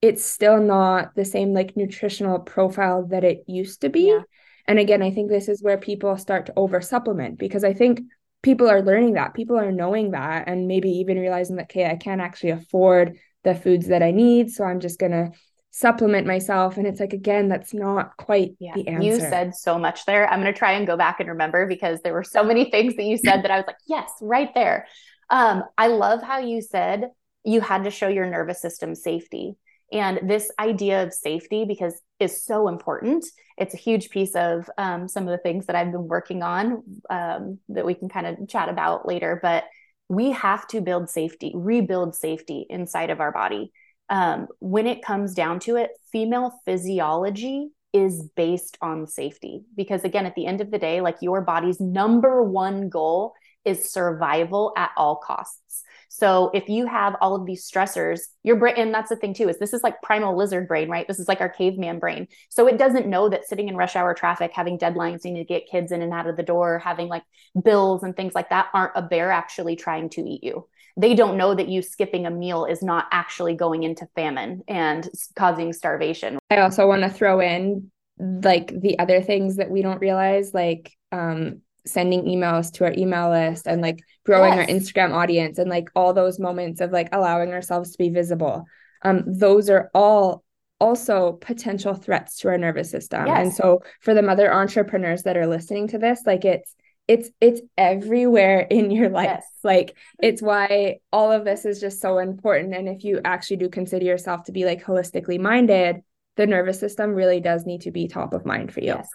it's still not the same like nutritional profile that it used to be. Yeah. And again, I think this is where people start to over supplement because I think people are learning that. People are knowing that and maybe even realizing that, okay, I can't actually afford the foods that I need. So I'm just going to supplement myself. And it's like, again, that's not quite yeah. the answer. You said so much there. I'm going to try and go back and remember because there were so many things that you said that I was like, yes, right there. Um, I love how you said you had to show your nervous system safety. And this idea of safety, because is so important. It's a huge piece of um, some of the things that I've been working on um, that we can kind of chat about later. But we have to build safety, rebuild safety inside of our body. Um, when it comes down to it, female physiology is based on safety. Because again, at the end of the day, like your body's number one goal is survival at all costs. So if you have all of these stressors, your brain, and that's the thing too, is this is like primal lizard brain, right? This is like our caveman brain. So it doesn't know that sitting in rush hour traffic, having deadlines, needing to get kids in and out of the door, having like bills and things like that aren't a bear actually trying to eat you. They don't know that you skipping a meal is not actually going into famine and causing starvation. I also want to throw in like the other things that we don't realize, like um, sending emails to our email list and like growing yes. our Instagram audience and like all those moments of like allowing ourselves to be visible. Um, those are all also potential threats to our nervous system. Yes. And so for the mother entrepreneurs that are listening to this, like it's it's it's everywhere in your life. Yes. Like it's why all of this is just so important. And if you actually do consider yourself to be like holistically minded, the nervous system really does need to be top of mind for you. Yes.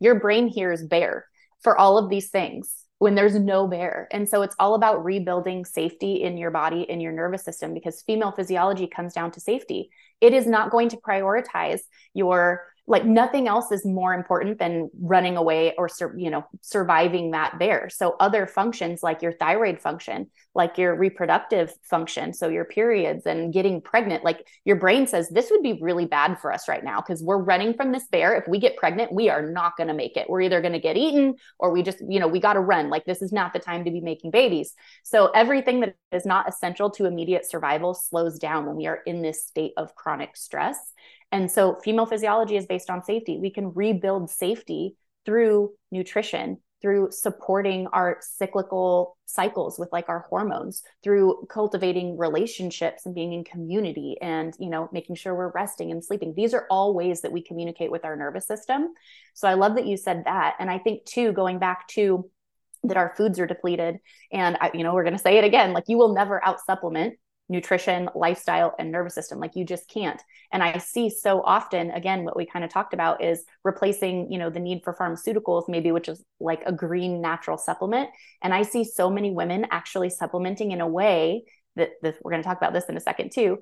Your brain here is bear for all of these things when there's no bear. And so it's all about rebuilding safety in your body, in your nervous system, because female physiology comes down to safety. It is not going to prioritize your like nothing else is more important than running away or you know surviving that bear. So other functions like your thyroid function like your reproductive function so your periods and getting pregnant like your brain says this would be really bad for us right now because we're running from this bear. If we get pregnant we are not going to make it. We're either going to get eaten or we just you know we got to run. Like this is not the time to be making babies. So everything that is not essential to immediate survival slows down when we are in this state of chronic stress and so female physiology is based on safety. We can rebuild safety through nutrition, through supporting our cyclical cycles with like our hormones, through cultivating relationships and being in community and, you know, making sure we're resting and sleeping. These are all ways that we communicate with our nervous system. So I love that you said that. And I think too, going back to that our foods are depleted and I, you know we're going to say it again like you will never out supplement nutrition, lifestyle, and nervous system. Like you just can't. And I see so often, again, what we kind of talked about is replacing, you know, the need for pharmaceuticals, maybe which is like a green natural supplement. And I see so many women actually supplementing in a way that, we're going to talk about this in a second too,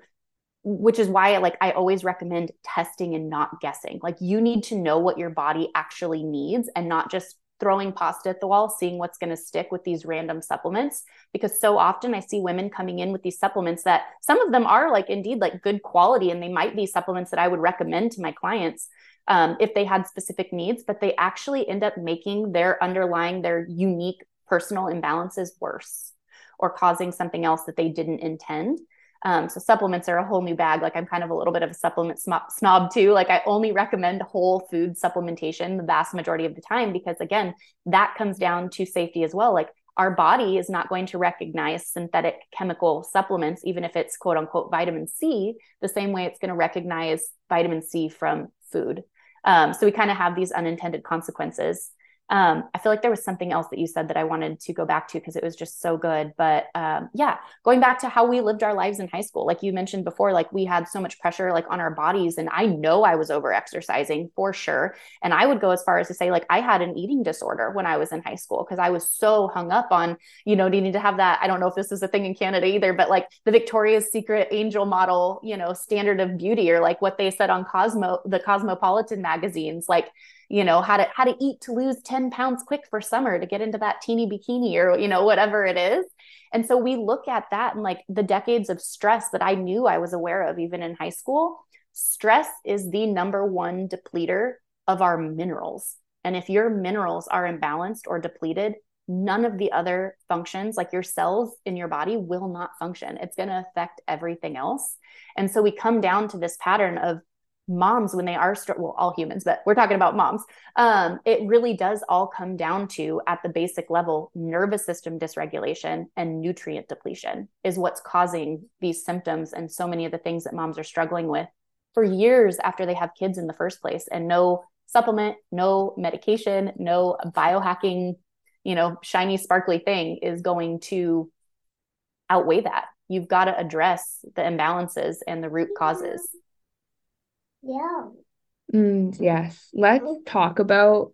which is why like I always recommend testing and not guessing. Like you need to know what your body actually needs and not just throwing pasta at the wall, seeing what's going to stick with these random supplements. Because so often I see women coming in with these supplements that some of them are like indeed like good quality and they might be supplements that I would recommend to my clients um, if they had specific needs, but they actually end up making their underlying, their unique personal imbalances worse or causing something else that they didn't intend. Um, so supplements are a whole new bag. Like I'm kind of a little bit of a supplement snob too. Like I only recommend whole food supplementation the vast majority of the time because again, that comes down to safety as well. Like our body is not going to recognize synthetic chemical supplements, even if it's quote unquote vitamin C, the same way it's going to recognize vitamin C from food. Um, so we kind of have these unintended consequences. Um, I feel like there was something else that you said that I wanted to go back to because it was just so good. But um, yeah, going back to how we lived our lives in high school, like you mentioned before, like we had so much pressure like on our bodies, and I know I was over exercising for sure. And I would go as far as to say like I had an eating disorder when I was in high school because I was so hung up on you know needing to have that. I don't know if this is a thing in Canada either, but like the Victoria's Secret angel model, you know, standard of beauty or like what they said on Cosmo, the Cosmopolitan magazines, like you know how to how to eat to lose 10 pounds quick for summer to get into that teeny bikini or you know whatever it is and so we look at that and like the decades of stress that i knew i was aware of even in high school stress is the number one depleter of our minerals and if your minerals are imbalanced or depleted none of the other functions, like your cells in your body, will not function. It's going to affect everything else. And so we come down to this pattern of moms when they are well all humans but we're talking about moms um, it really does all come down to at the basic level nervous system dysregulation and nutrient depletion is what's causing these symptoms and so many of the things that moms are struggling with for years after they have kids in the first place and no supplement no medication no biohacking you know shiny sparkly thing is going to outweigh that. You've got to address the imbalances and the root causes yeah. Mm, yes. Let's talk about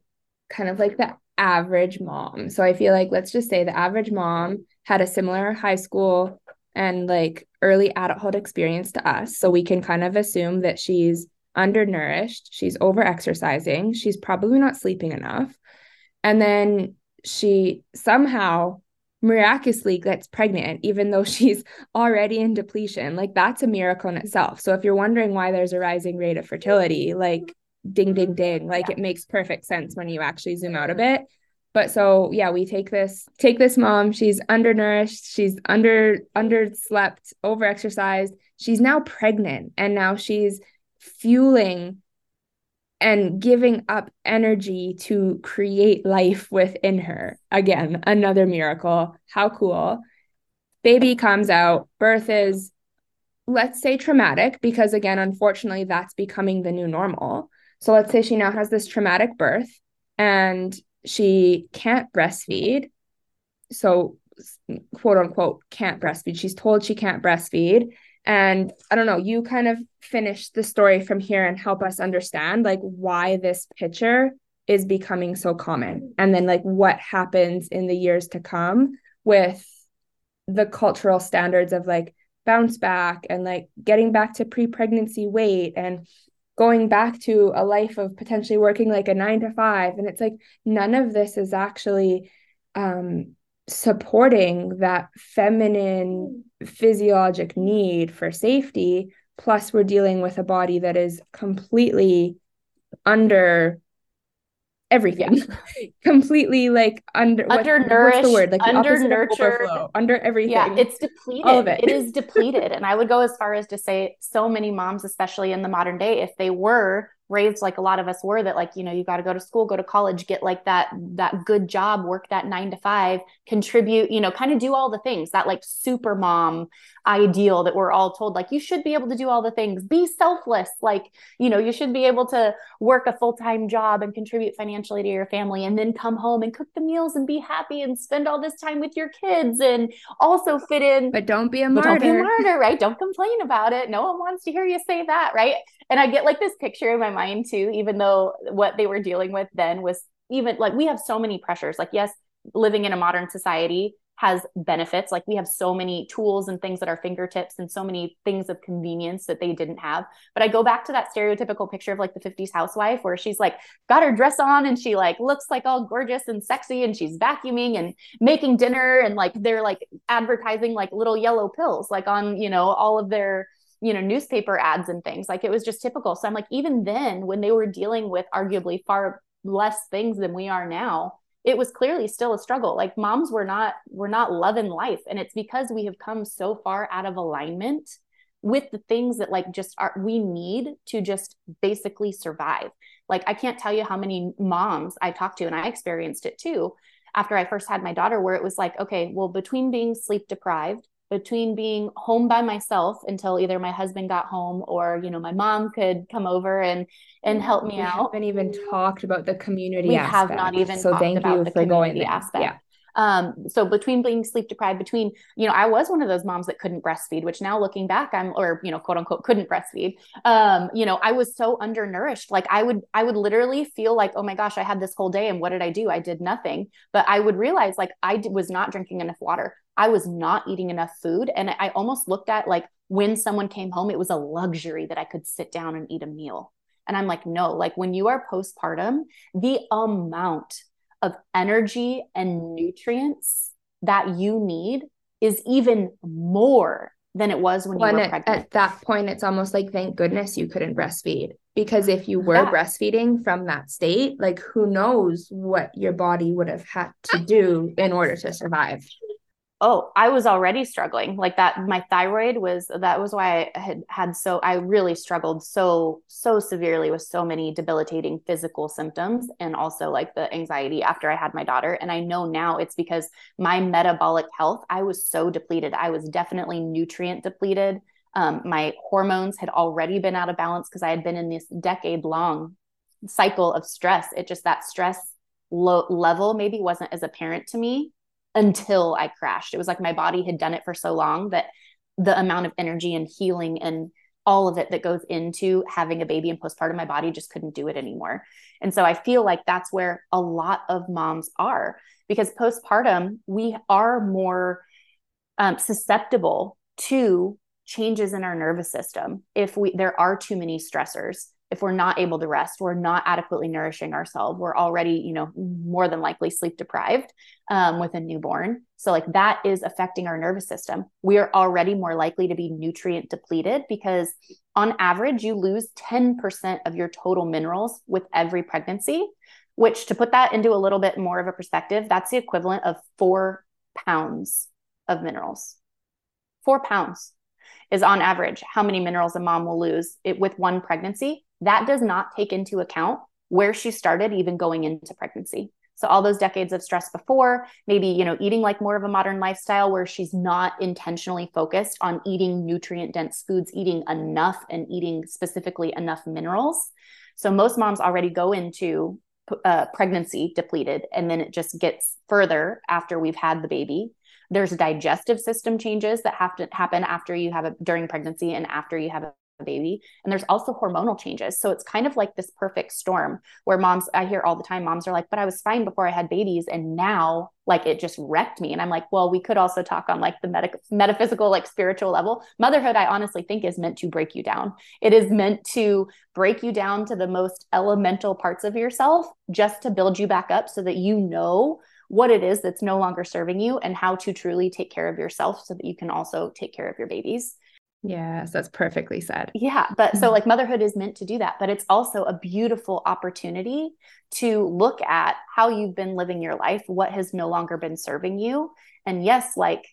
kind of like the average mom. So I feel like let's just say the average mom had a similar high school and like early adulthood experience to us. So we can kind of assume that she's undernourished, she's over exercising, she's probably not sleeping enough. And then she somehow miraculously gets pregnant even though she's already in depletion. Like that's a miracle in itself. So if you're wondering why there's a rising rate of fertility like ding ding ding like yeah. it makes perfect sense when you actually zoom out a bit. But so yeah we take this take this mom. She's undernourished. She's under underslept overexercised. She's now pregnant and now she's fueling and giving up energy to create life within her. Again, another miracle. How cool. Baby comes out, birth is, let's say, traumatic, because again, unfortunately, that's becoming the new normal. So let's say she now has this traumatic birth and she can't breastfeed. So, quote unquote, can't breastfeed. She's told she can't breastfeed. And I don't know, you kind of finish the story from here and help us understand like why this picture is becoming so common. And then like what happens in the years to come with the cultural standards of like bounce back and like getting back to pre-pregnancy weight and going back to a life of potentially working like a 9 to 5 and it's like none of this is actually um supporting that feminine physiologic need for safety plus we're dealing with a body that is completely under everything. Completely like under undernourished what's the word? Like under nurtured under everything. Yeah it's depleted. All of it. it is depleted. And i would go as far as to say so many moms especially in the modern day if they were raised like a lot of us were that like you know you got to go to school go to college get like that that good job work that 9 to 5 contribute you know kind of do all the things that like super mom ideal that we're all told like you should be able to do all the things. Be selfless. Like you know you should be able to work a full-time job and contribute financially to your family and then come home and cook the meals and be happy and spend all this time with your kids and also fit in. But don't be a martyr don't be a martyr right? Don't complain about it. No one wants to hear you say that right? And i get like this picture in my mind too even though what they were dealing with then was even like we have so many pressures. Like yes living in a modern society has benefits. Like we have so many tools and things at our fingertips and so many things of convenience that they didn't have. But I go back to that stereotypical picture of like the 50s housewife where she's like got her dress on and she like looks like all gorgeous and sexy and she's vacuuming and making dinner and like they're like advertising like little yellow pills like on, you know, all of their you know newspaper ads and things like it was just typical so i'm like even then when they were dealing with arguably far less things than we are now it was clearly still a struggle. Like moms were not were not loving life and it's because we have come so far out of alignment with the things that like just are we need to just basically survive. Like i can't tell you how many moms i talked to and i experienced it too after i first had my daughter where it was like okay well between being sleep deprived between being home by myself until either my husband got home or you know my mom could come over and and help me we out. Haven't even talked about the community. We aspect. have not even so thank you for going the aspect. Yeah. Um, so between being sleep deprived, between, you know, I was one of those moms that couldn't breastfeed, which now looking back, I'm, or, you know, quote unquote, couldn't breastfeed. Um, you know, I was so undernourished. Like I would, I would literally feel like, oh my gosh, I had this whole day and what did I do? I did nothing. But I would realize like I d- was not drinking enough water. I was not eating enough food. And I almost looked at like when someone came home, it was a luxury that I could sit down and eat a meal. And I'm like, no, like when you are postpartum, the amount of energy and nutrients that you need is even more than it was when you were pregnant. At that point, it's almost like, thank goodness you couldn't breastfeed because if you were yeah. breastfeeding from that state like who knows what your body would have had to do in order to survive oh i was already struggling like that my thyroid was that was why i had had so i really struggled so so severely with so many debilitating physical symptoms and also like the anxiety after i had my daughter. And i know now it's because my metabolic health i was so depleted. I was definitely nutrient depleted. Um, my hormones had already been out of balance because i had been in this decade long cycle of stress. It just that stress level maybe wasn't as apparent to me until I crashed. It was like my body had done it for so long that the amount of energy and healing and all of it that goes into having a baby and postpartum, my body just couldn't do it anymore. And so I feel like that's where a lot of moms are because postpartum, we are more um, susceptible to changes in our nervous system if we there are too many stressors if we're not able to rest we're not adequately nourishing ourselves we're already you know more than likely sleep deprived um, with a newborn. So like that is affecting our nervous system. We are already more likely to be nutrient depleted because on average you lose 10% of your total minerals with every pregnancy which to put that into a little bit more of a perspective that's the equivalent of four pounds of minerals. Four pounds is on average how many minerals a mom will lose it with one pregnancy that does not take into account where she started even going into pregnancy. So all those decades of stress before maybe you know eating like more of a modern lifestyle where she's not intentionally focused on eating nutrient dense foods eating enough and eating specifically enough minerals. So most moms already go into uh, pregnancy depleted and then it just gets further after we've had the baby. There's digestive system changes that have to happen after you have a during pregnancy and after you have a baby. And there's also hormonal changes. So it's kind of like this perfect storm where moms i hear all the time moms are like but i was fine before i had babies and now like it just wrecked me. And i'm like well we could also talk on like the metaphysical like spiritual level. Motherhood i honestly think is meant to break you down. It is meant to break you down to the most elemental parts of yourself just to build you back up so that you know what it is that's no longer serving you and how to truly take care of yourself so that you can also take care of your babies. Yes, that's perfectly said. Yeah. But so, mm-hmm. like, motherhood is meant to do that, but it's also a beautiful opportunity to look at how you've been living your life, what has no longer been serving you. And yes, like,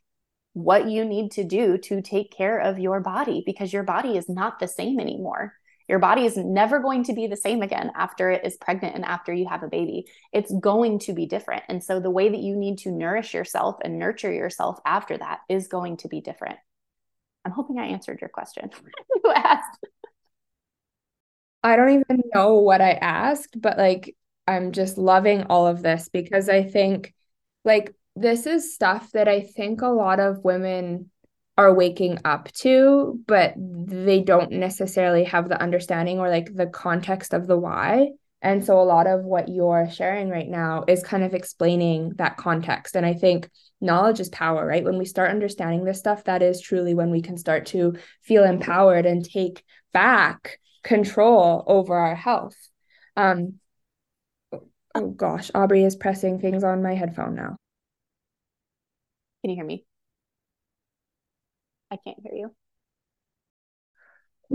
what you need to do to take care of your body because your body is not the same anymore. Your body is never going to be the same again after it is pregnant and after you have a baby. It's going to be different. And so the way that you need to nourish yourself and nurture yourself after that is going to be different. I'm hoping I answered your question you asked. I don't even know what I asked, but like I'm just loving all of this because I think like this is stuff that I think a lot of women are waking up to, but they don't necessarily have the understanding or like the context of the why. And so a lot of what you're sharing right now is kind of explaining that context. And I think knowledge is power, right? When we start understanding this stuff, that is truly when we can start to feel empowered and take back control over our health. Um, oh gosh, Aubrey is pressing things on my headphone now. Can you hear me? I can't hear you.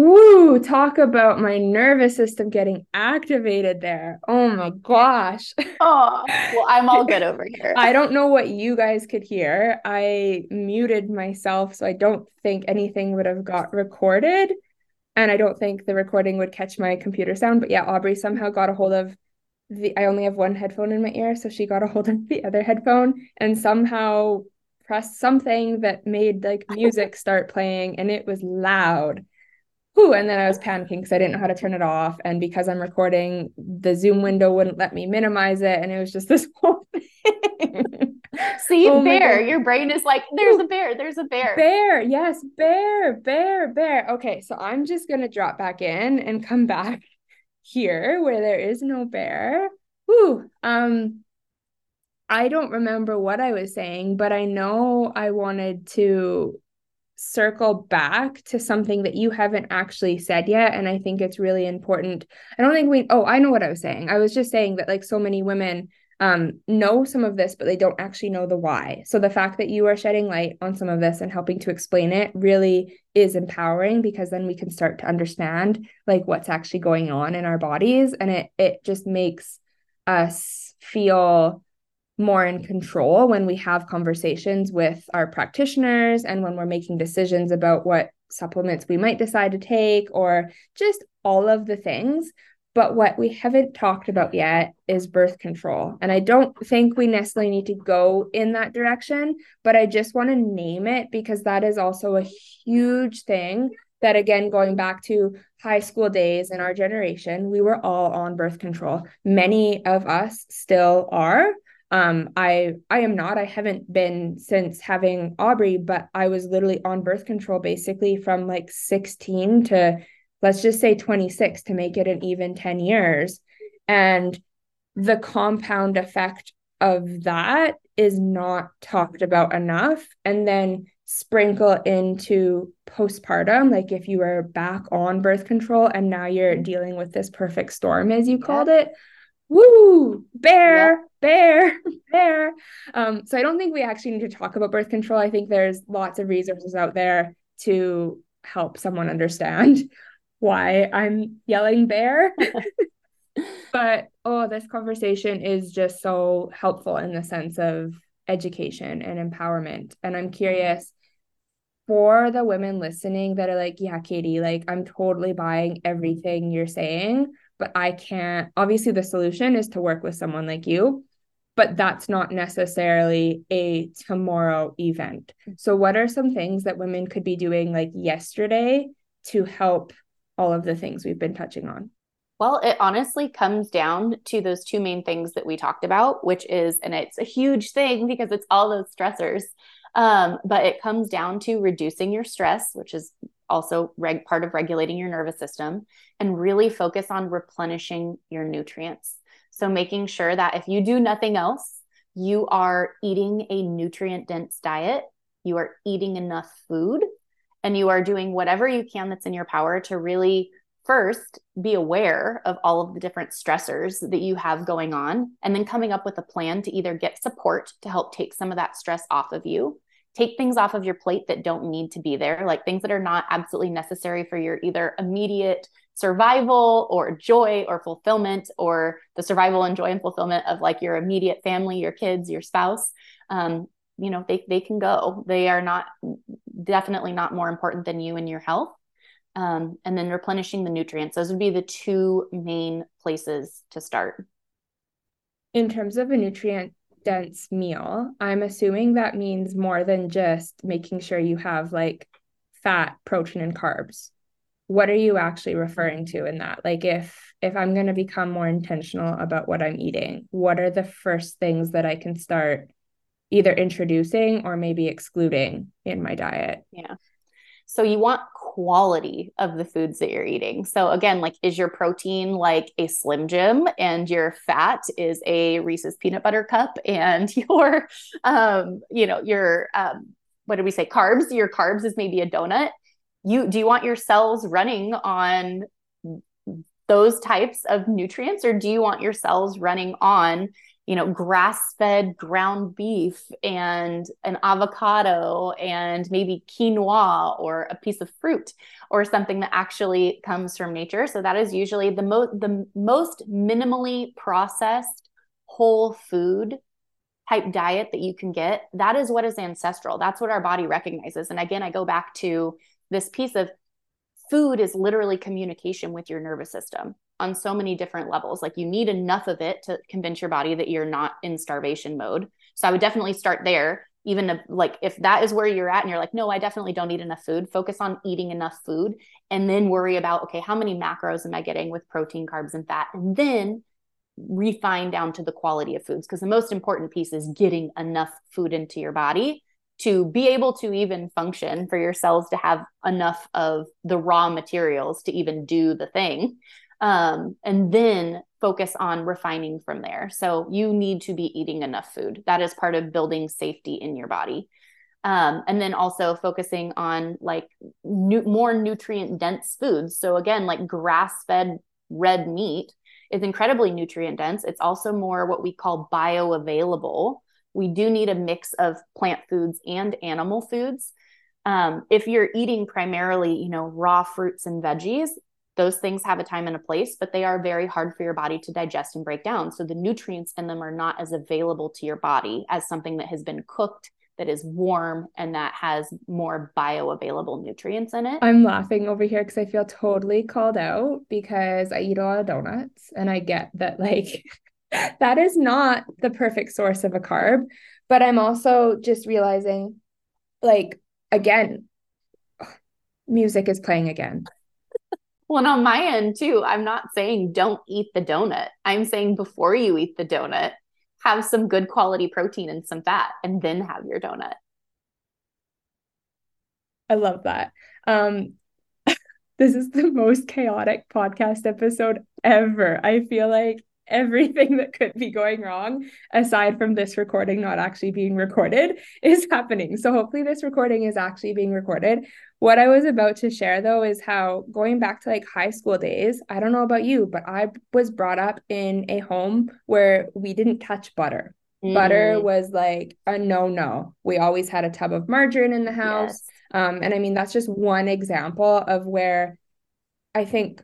Woo, talk about my nervous system getting activated there. Oh my gosh. Oh, well, I'm all good over here. I don't know what you guys could hear. I muted myself, so I don't think anything would have got recorded. And I don't think the recording would catch my computer sound. But yeah, Aubrey somehow got a hold of the I only have one headphone in my ear, so she got a hold of the other headphone and somehow pressed something that made like music start playing and it was loud. Whew, and then I was panicking because I didn't know how to turn it off. And because I'm recording, the Zoom window wouldn't let me minimize it. And it was just this whole thing. See, oh bear. Your brain is like, there's a bear, there's a bear. Bear, yes, bear, bear, bear. Okay, so I'm just gonna drop back in and come back here where there is no bear. Whew. Um, I don't remember what I was saying, but I know I wanted to circle back to something that you haven't actually said yet. And I think it's really important. I don't think we, oh, I know what I was saying. I was just saying that like so many women um, know some of this, but they don't actually know the why. So the fact that you are shedding light on some of this and helping to explain it really is empowering because then we can start to understand like what's actually going on in our bodies. And it it just makes us feel more in control when we have conversations with our practitioners and when we're making decisions about what supplements we might decide to take or just all of the things but what we haven't talked about yet is birth control. And I don't think we necessarily need to go in that direction, but I just want to name it because that is also a huge thing that, again, going back to high school days in our generation, we were all on birth control. Many of us still are. Um, I I am not. I haven't been since having Aubrey, but I was literally on birth control basically from like 16 to let's just say 26 to make it an even 10 years. And the compound effect of that is not talked about enough. And then sprinkle into postpartum, like if you were back on birth control and now you're dealing with this perfect storm, as you called it. Woo, bear, bear, bear. Um, so I don't think we actually need to talk about birth control. I think there's lots of resources out there to help someone understand why I'm yelling bear. but oh, this conversation is just so helpful in the sense of education and empowerment. And I'm curious for the women listening that are like, yeah, Katie, like I'm totally buying everything you're saying, but I can't. Obviously, the solution is to work with someone like you, but that's not necessarily a tomorrow event. So, what are some things that women could be doing like yesterday to help all of the things we've been touching on? Well, it honestly comes down to those two main things that we talked about, which is, and it's a huge thing because it's all those stressors. Um, but it comes down to reducing your stress, which is also reg- part of regulating your nervous system, and really focus on replenishing your nutrients. So, making sure that if you do nothing else, you are eating a nutrient dense diet, you are eating enough food and you are doing whatever you can that's in your power to really first be aware of all of the different stressors that you have going on and then coming up with a plan to either get support to help take some of that stress off of you take things off of your plate that don't need to be there like things that are not absolutely necessary for your either immediate survival or joy or fulfillment or the survival and joy and fulfillment of like your immediate family your kids your spouse. Um, you know they, they can go. They are not definitely not more important than you and your health. Um, and then replenishing the nutrients. Those would be the two main places to start. In terms of a nutrient dense meal i'm assuming that means more than just making sure you have like fat protein and carbs what are you actually referring to in that like if if i'm going to become more intentional about what i'm eating what are the first things that i can start either introducing or maybe excluding in my diet. Yeah. So you want quality of the foods that you're eating. So again, like is your protein like a Slim Jim and your fat is a Reese's peanut butter cup and your um you know your um what did we say carbs your carbs is maybe a donut. You do you want your cells running on those types of nutrients or do you want your cells running on you know, grass fed ground beef and an avocado and maybe quinoa or a piece of fruit or something that actually comes from nature. So that is usually the most the most minimally processed whole food type diet that you can get. That is what is ancestral. That's what our body recognizes. And again, I go back to this piece of food is literally communication with your nervous system on so many different levels. Like you need enough of it to convince your body that you're not in starvation mode. So I would definitely start there. Even if, like if that is where you're at and you're like, no, I definitely don't eat enough food, focus on eating enough food and then worry about, okay, how many macros am I getting with protein, carbs, and fat? And then refine down to the quality of foods because the most important piece is getting enough food into your body to be able to even function for your cells to have enough of the raw materials to even do the thing um, and then focus on refining from there. So you need to be eating enough food. That is part of building safety in your body. Um, and then also focusing on like nu- more nutrient dense foods. So again, like grass fed red meat is incredibly nutrient dense. It's also more what we call bioavailable. We do need a mix of plant foods and animal foods. Um, if you're eating primarily, you know, raw fruits and veggies, those things have a time and a place, but they are very hard for your body to digest and break down. So the nutrients in them are not as available to your body as something that has been cooked that is warm and that has more bioavailable nutrients in it. I'm laughing over here because I feel totally called out because I eat a lot of donuts and I get that like that is not the perfect source of a carb. But I'm also just realizing like again, music is playing again. Well, and on my end too, I'm not saying don't eat the donut. I'm saying before you eat the donut, have some good quality protein and some fat, and then have your donut. I love that. Um, this is the most chaotic podcast episode ever. I feel like everything that could be going wrong, aside from this recording not actually being recorded, is happening. So hopefully, this recording is actually being recorded. What I was about to share though is how going back to like high school days, I don't know about you, but I was brought up in a home where we didn't touch butter. Mm. Butter was like a no no. We always had a tub of margarine in the house. Yes. Um, and I mean, that's just one example of where I think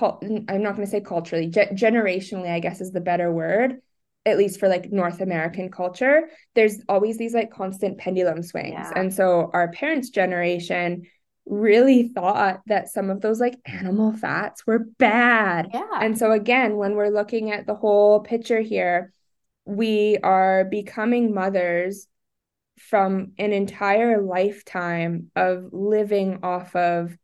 I'm not going to say culturally, ge- generationally, I guess is the better word, at least for like North American culture, there's always these like constant pendulum swings. Yeah. And so our parents' generation really thought that some of those like animal fats were bad. Yeah. And so again, when we're looking at the whole picture here, we are becoming mothers from an entire lifetime of living off of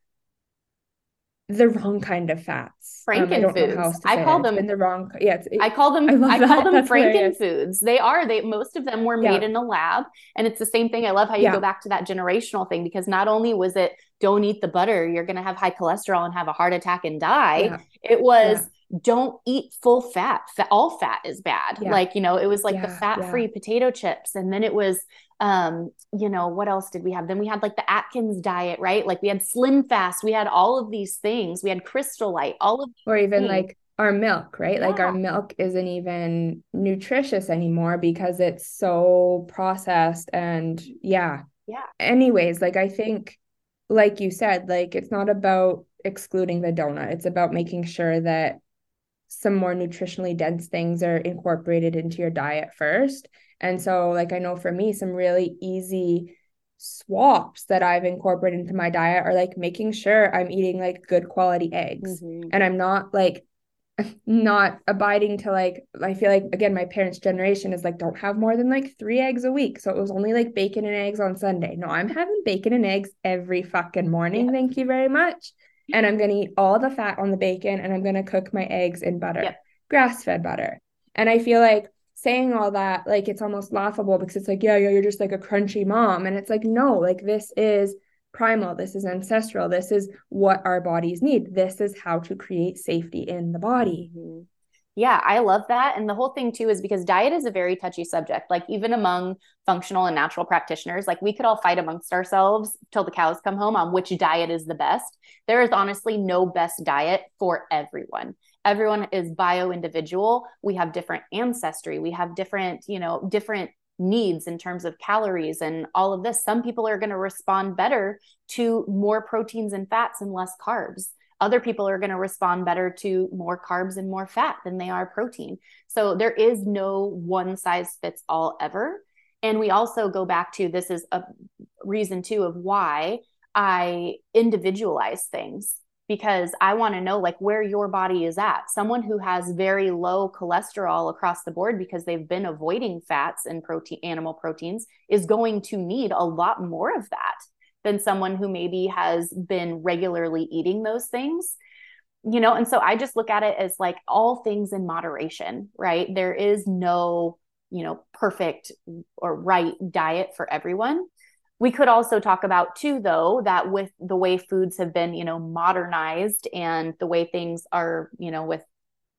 the wrong kind of fats. Frankenfoods. um. I, I call them in the wrong. Yeah, it, I call them. I, I call them Franken foods. They are. They most of them were made yeah. in a lab, and it's the same thing. I love how you yeah. go back to that generational thing because not only was it don't eat the butter, you're going to have high cholesterol and have a heart attack and die. Yeah. It was don't eat full fat. fat. All fat is bad. Like you know, it was like the fat free potato chips, and then it was um you know what else did we have? Then we had like the atkins diet right? Like we had slim fast we had all of these things. We had crystal light all of or even things. like our milk right? Yeah. like our milk isn't even nutritious anymore because it's so processed and yeah. Yeah. Anyways like i think like you said like it's not about excluding the donut. It's about making sure that some more nutritionally dense things are incorporated into your diet first and so, like, I know for me, some really easy swaps that I've incorporated into my diet are like making sure I'm eating like good quality eggs. Mm-hmm. And I'm not like, not abiding to like I feel like again my parents generation is like don't have more than like 3 eggs a week so it was only like bacon and eggs on Sunday. No, I'm having bacon and eggs every fucking morning. Yeah. Thank you very much. And I'm going to eat all the fat on the bacon and I'm going to cook my eggs in butter. Yep. Grass-fed butter. And I feel like saying all that like it's almost laughable because it's like yeah yeah you're just like a crunchy mom. And it's like no like this is primal. This is ancestral. This is what our bodies need. This is how to create safety in the body. Mm-hmm. yeah i love that. And the whole thing too is because diet is a very touchy subject. Like even among functional and natural practitioners like we could all fight amongst ourselves till the cows come home on which diet is the best. There is honestly no best diet for everyone everyone is bio individual we have different ancestry. We have different you know different needs in terms of calories and all of this. Some people are going to respond better to more proteins and fats and less carbs. Other people are going to respond better to more carbs and more fat than they are protein. So there is no one size fits all ever. And we also go back to this is a reason too of why i individualize things because I want to know like where your body is at. Someone who has very low cholesterol across the board because they've been avoiding fats and protein animal proteins is going to need a lot more of that than someone who maybe has been regularly eating those things. You know, and so I just look at it as like all things in moderation, right? There is no, you know, perfect or right diet for everyone we could also talk about too though that with the way foods have been you know modernized and the way things are you know with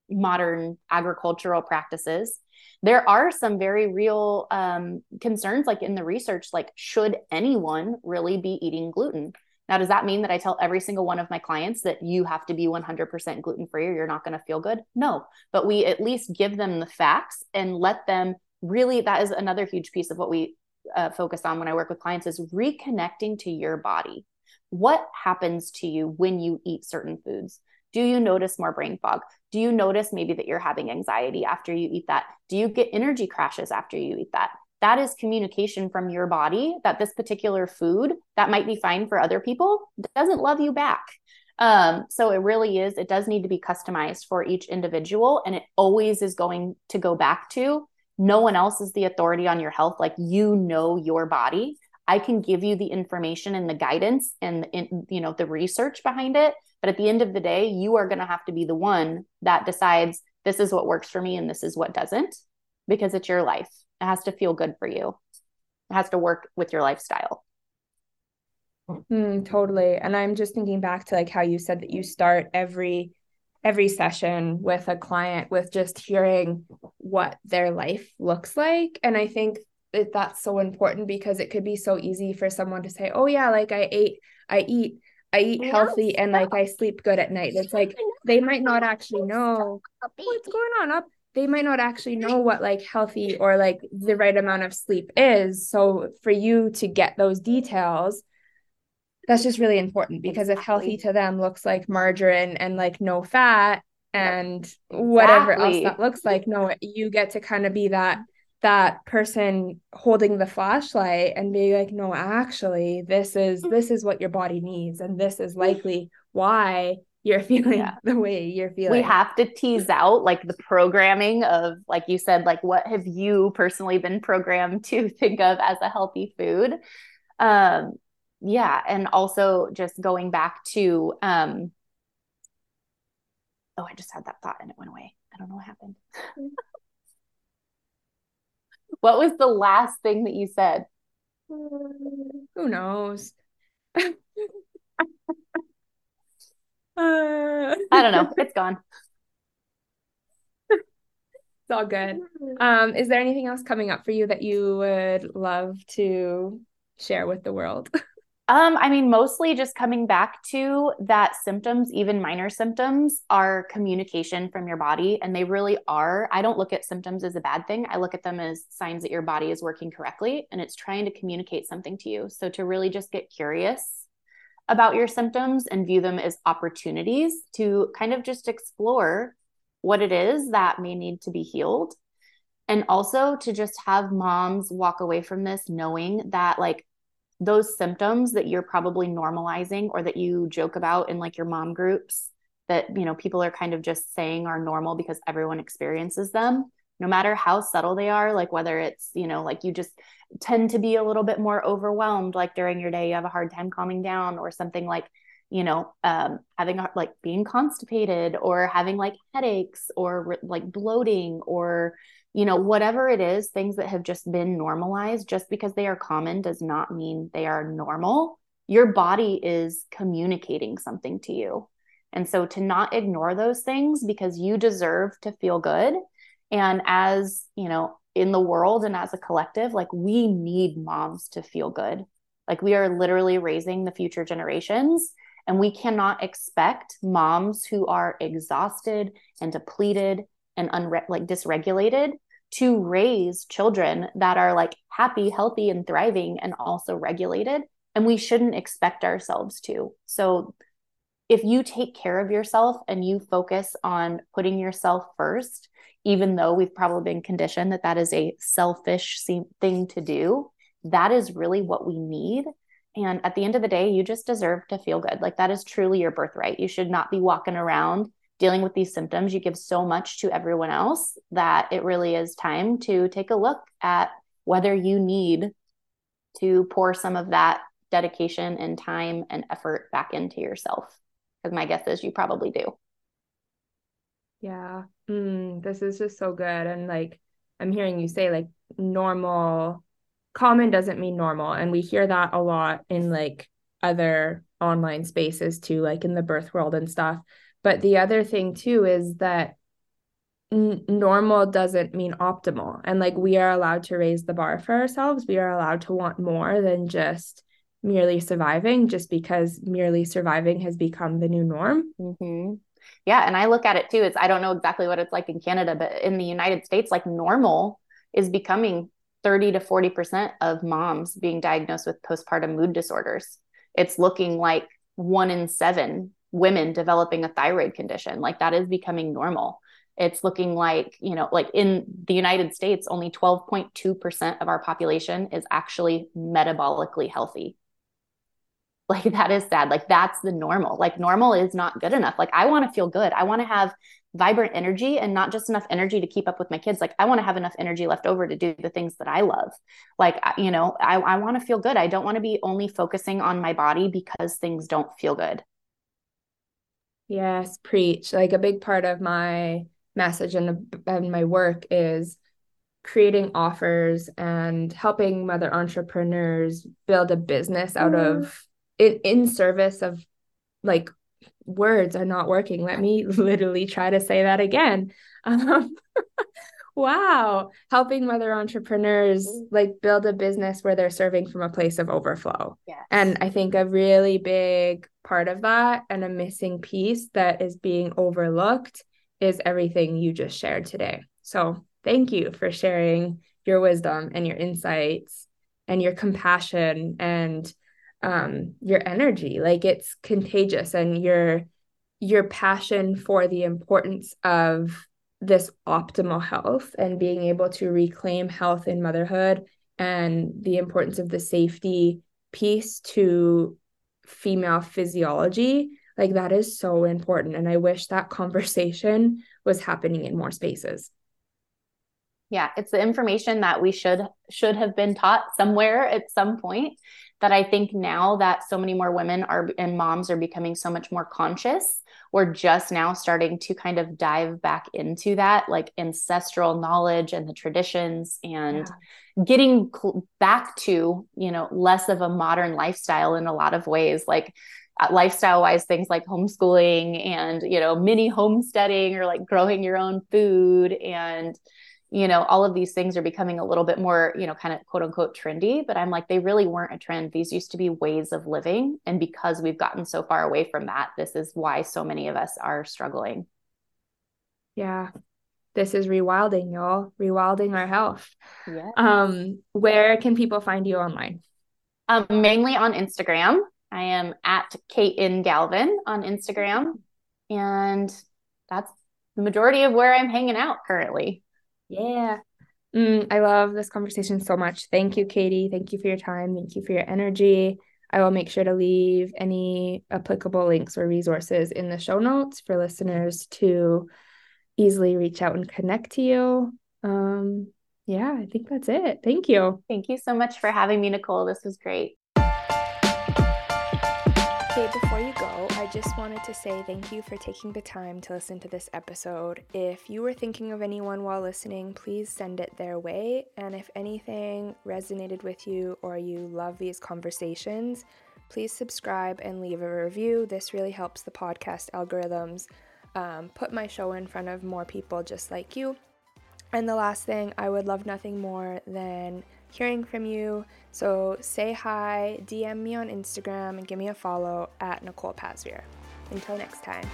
modern agricultural practices there are some very real um, concerns like in the research like should anyone really be eating gluten Now, does that mean that I tell every single one of my clients that you have to be 100% gluten free or you're not going to feel good? No, but we at least give them the facts and let them really, that is another huge piece of what we uh, focus on when I work with clients is reconnecting to your body. What happens to you when you eat certain foods? Do you notice more brain fog? Do you notice maybe that you're having anxiety after you eat that? Do you get energy crashes after you eat that? that is communication from your body that this particular food that might be fine for other people doesn't love you back. Um, so it really is, it does need to be customized for each individual. And it always is going to go back to no one else is the authority on your health. Like you know your body. I can give you the information and the guidance and in, you know the research behind it, but at the end of the day, you are going to have to be the one that decides this is what works for me and this is what doesn't because it's your life. It has to feel good for you. It has to work with your lifestyle. Mm, totally. And I'm just thinking back to like how you said that you start every every session with a client with just hearing what their life looks like and I think that that's so important because it could be so easy for someone to say, "Oh yeah, like I ate I eat I eat healthy and like I sleep good at night." It's like they might not actually know oh, what's going on up they might not actually know what like healthy or like the right amount of sleep is. So for you to get those details, that's just really important because if healthy to them looks like margarine and like no fat and exactly. whatever else that looks like, no, you get to kind of be that that person holding the flashlight and be like no actually this is this is what your body needs and this is likely why you're feeling yeah. the way you're feeling. We have to tease out like the programming of, like you said, like what have you personally been programmed to think of as a healthy food? Um, yeah. And also just going back to, um, oh, I just had that thought and it went away. I don't know what happened. what was the last thing that you said? Who knows? I don't know. It's gone. it's all good. Um, is there anything else coming up for you that you would love to share with the world? Um, I mean, mostly just coming back to that symptoms, even minor symptoms, are communication from your body. And they really are. I don't look at symptoms as a bad thing. I look at them as signs that your body is working correctly and it's trying to communicate something to you. So to really just get curious about your symptoms and view them as opportunities to kind of just explore what it is that may need to be healed. And also to just have moms walk away from this knowing that, like, those symptoms that you're probably normalizing or that you joke about in like your mom groups that, you know, people are kind of just saying are normal because everyone experiences them no matter how subtle they are like whether it's you know like you just tend to be a little bit more overwhelmed like during your day you have a hard time calming down or something like you know um, having like being constipated or having like headaches or like bloating or you know whatever it is things that have just been normalized just because they are common does not mean they are normal your body is communicating something to you and so to not ignore those things because you deserve to feel good and as, you know, in the world and as a collective, like we need moms to feel good. Like we are literally raising the future generations. And we cannot expect moms who are exhausted and depleted and unre- like dysregulated to raise children that are like happy, healthy, and thriving and also regulated. And we shouldn't expect ourselves to. So if you take care of yourself and you focus on putting yourself first, even though we've probably been conditioned that that is a selfish thing to do, that is really what we need. And at the end of the day, you just deserve to feel good. Like that is truly your birthright. You should not be walking around dealing with these symptoms. You give so much to everyone else that it really is time to take a look at whether you need to pour some of that dedication and time and effort back into yourself. Because my guess is you probably do. Yeah. Mm, this is just so good. And like, I'm hearing you say, like, normal, common doesn't mean normal. And we hear that a lot in like other online spaces too, like in the birth world and stuff. But the other thing too is that n- normal doesn't mean optimal. And like, we are allowed to raise the bar for ourselves. We are allowed to want more than just merely surviving just because merely surviving has become the new norm. Mm-hmm. Yeah. And I look at it too. It's, I don't know exactly what it's like in Canada, but in the United States, like normal is becoming 30 to 40% of moms being diagnosed with postpartum mood disorders. It's looking like one in seven women developing a thyroid condition. Like that is becoming normal. It's looking like, you know, like in the United States, only 12.2% of our population is actually metabolically healthy. Like that is sad. Like that's the normal. Like normal is not good enough. Like I want to feel good. I want to have vibrant energy and not just enough energy to keep up with my kids. Like I want to have enough energy left over to do the things that I love. Like, you know, I, I want to feel good. I don't want to be only focusing on my body because things don't feel good. Yes, preach. Like a big part of my message and, and my work is creating offers and helping mother entrepreneurs build a business out mm. of in, in service of like words are not working. Let me literally try to say that again. Um, wow. Helping mother entrepreneurs like build a business where they're serving from a place of overflow. Yes. And I think a really big part of that and a missing piece that is being overlooked is everything you just shared today. So thank you for sharing your wisdom and your insights and your compassion and um your energy like it's contagious and your your passion for the importance of this optimal health and being able to reclaim health in motherhood and the importance of the safety piece to female physiology like that is so important and i wish that conversation was happening in more spaces. Yeah it's the information that we should should have been taught somewhere at some point that I think now that so many more women are and moms are becoming so much more conscious, we're just now starting to kind of dive back into that like ancestral knowledge and the traditions and yeah. getting cl- back to, you know, less of a modern lifestyle in a lot of ways. Like uh, lifestyle wise things like homeschooling and you know mini homesteading or like growing your own food and you know, all of these things are becoming a little bit more, you know, kind of quote unquote trendy, but I'm like, they really weren't a trend. These used to be ways of living. And because we've gotten so far away from that, this is why so many of us are struggling. Yeah. This is rewilding, y'all. Rewilding our health. Yeah. Um, where can people find you online? Um, mainly on Instagram. I am at Kate in Galvin on Instagram. And that's the majority of where I'm hanging out currently. Yeah. Mm, I love this conversation so much. Thank you, Katie. Thank you for your time. Thank you for your energy. I will make sure to leave any applicable links or resources in the show notes for listeners to easily reach out and connect to you. Um, yeah, I think that's it. Thank you. Thank you so much for having me, Nicole. This was great. Okay, before you go, I just wanted to say thank you for taking the time to listen to this episode. If you were thinking of anyone while listening, please send it their way. And if anything resonated with you or you love these conversations, please subscribe and leave a review. This really helps the podcast algorithms um, put my show in front of more people just like you. And the last thing, I would love nothing more than hearing from you. So say hi, DM me on Instagram, and give me a follow at Nicole Pasveer. Until next time.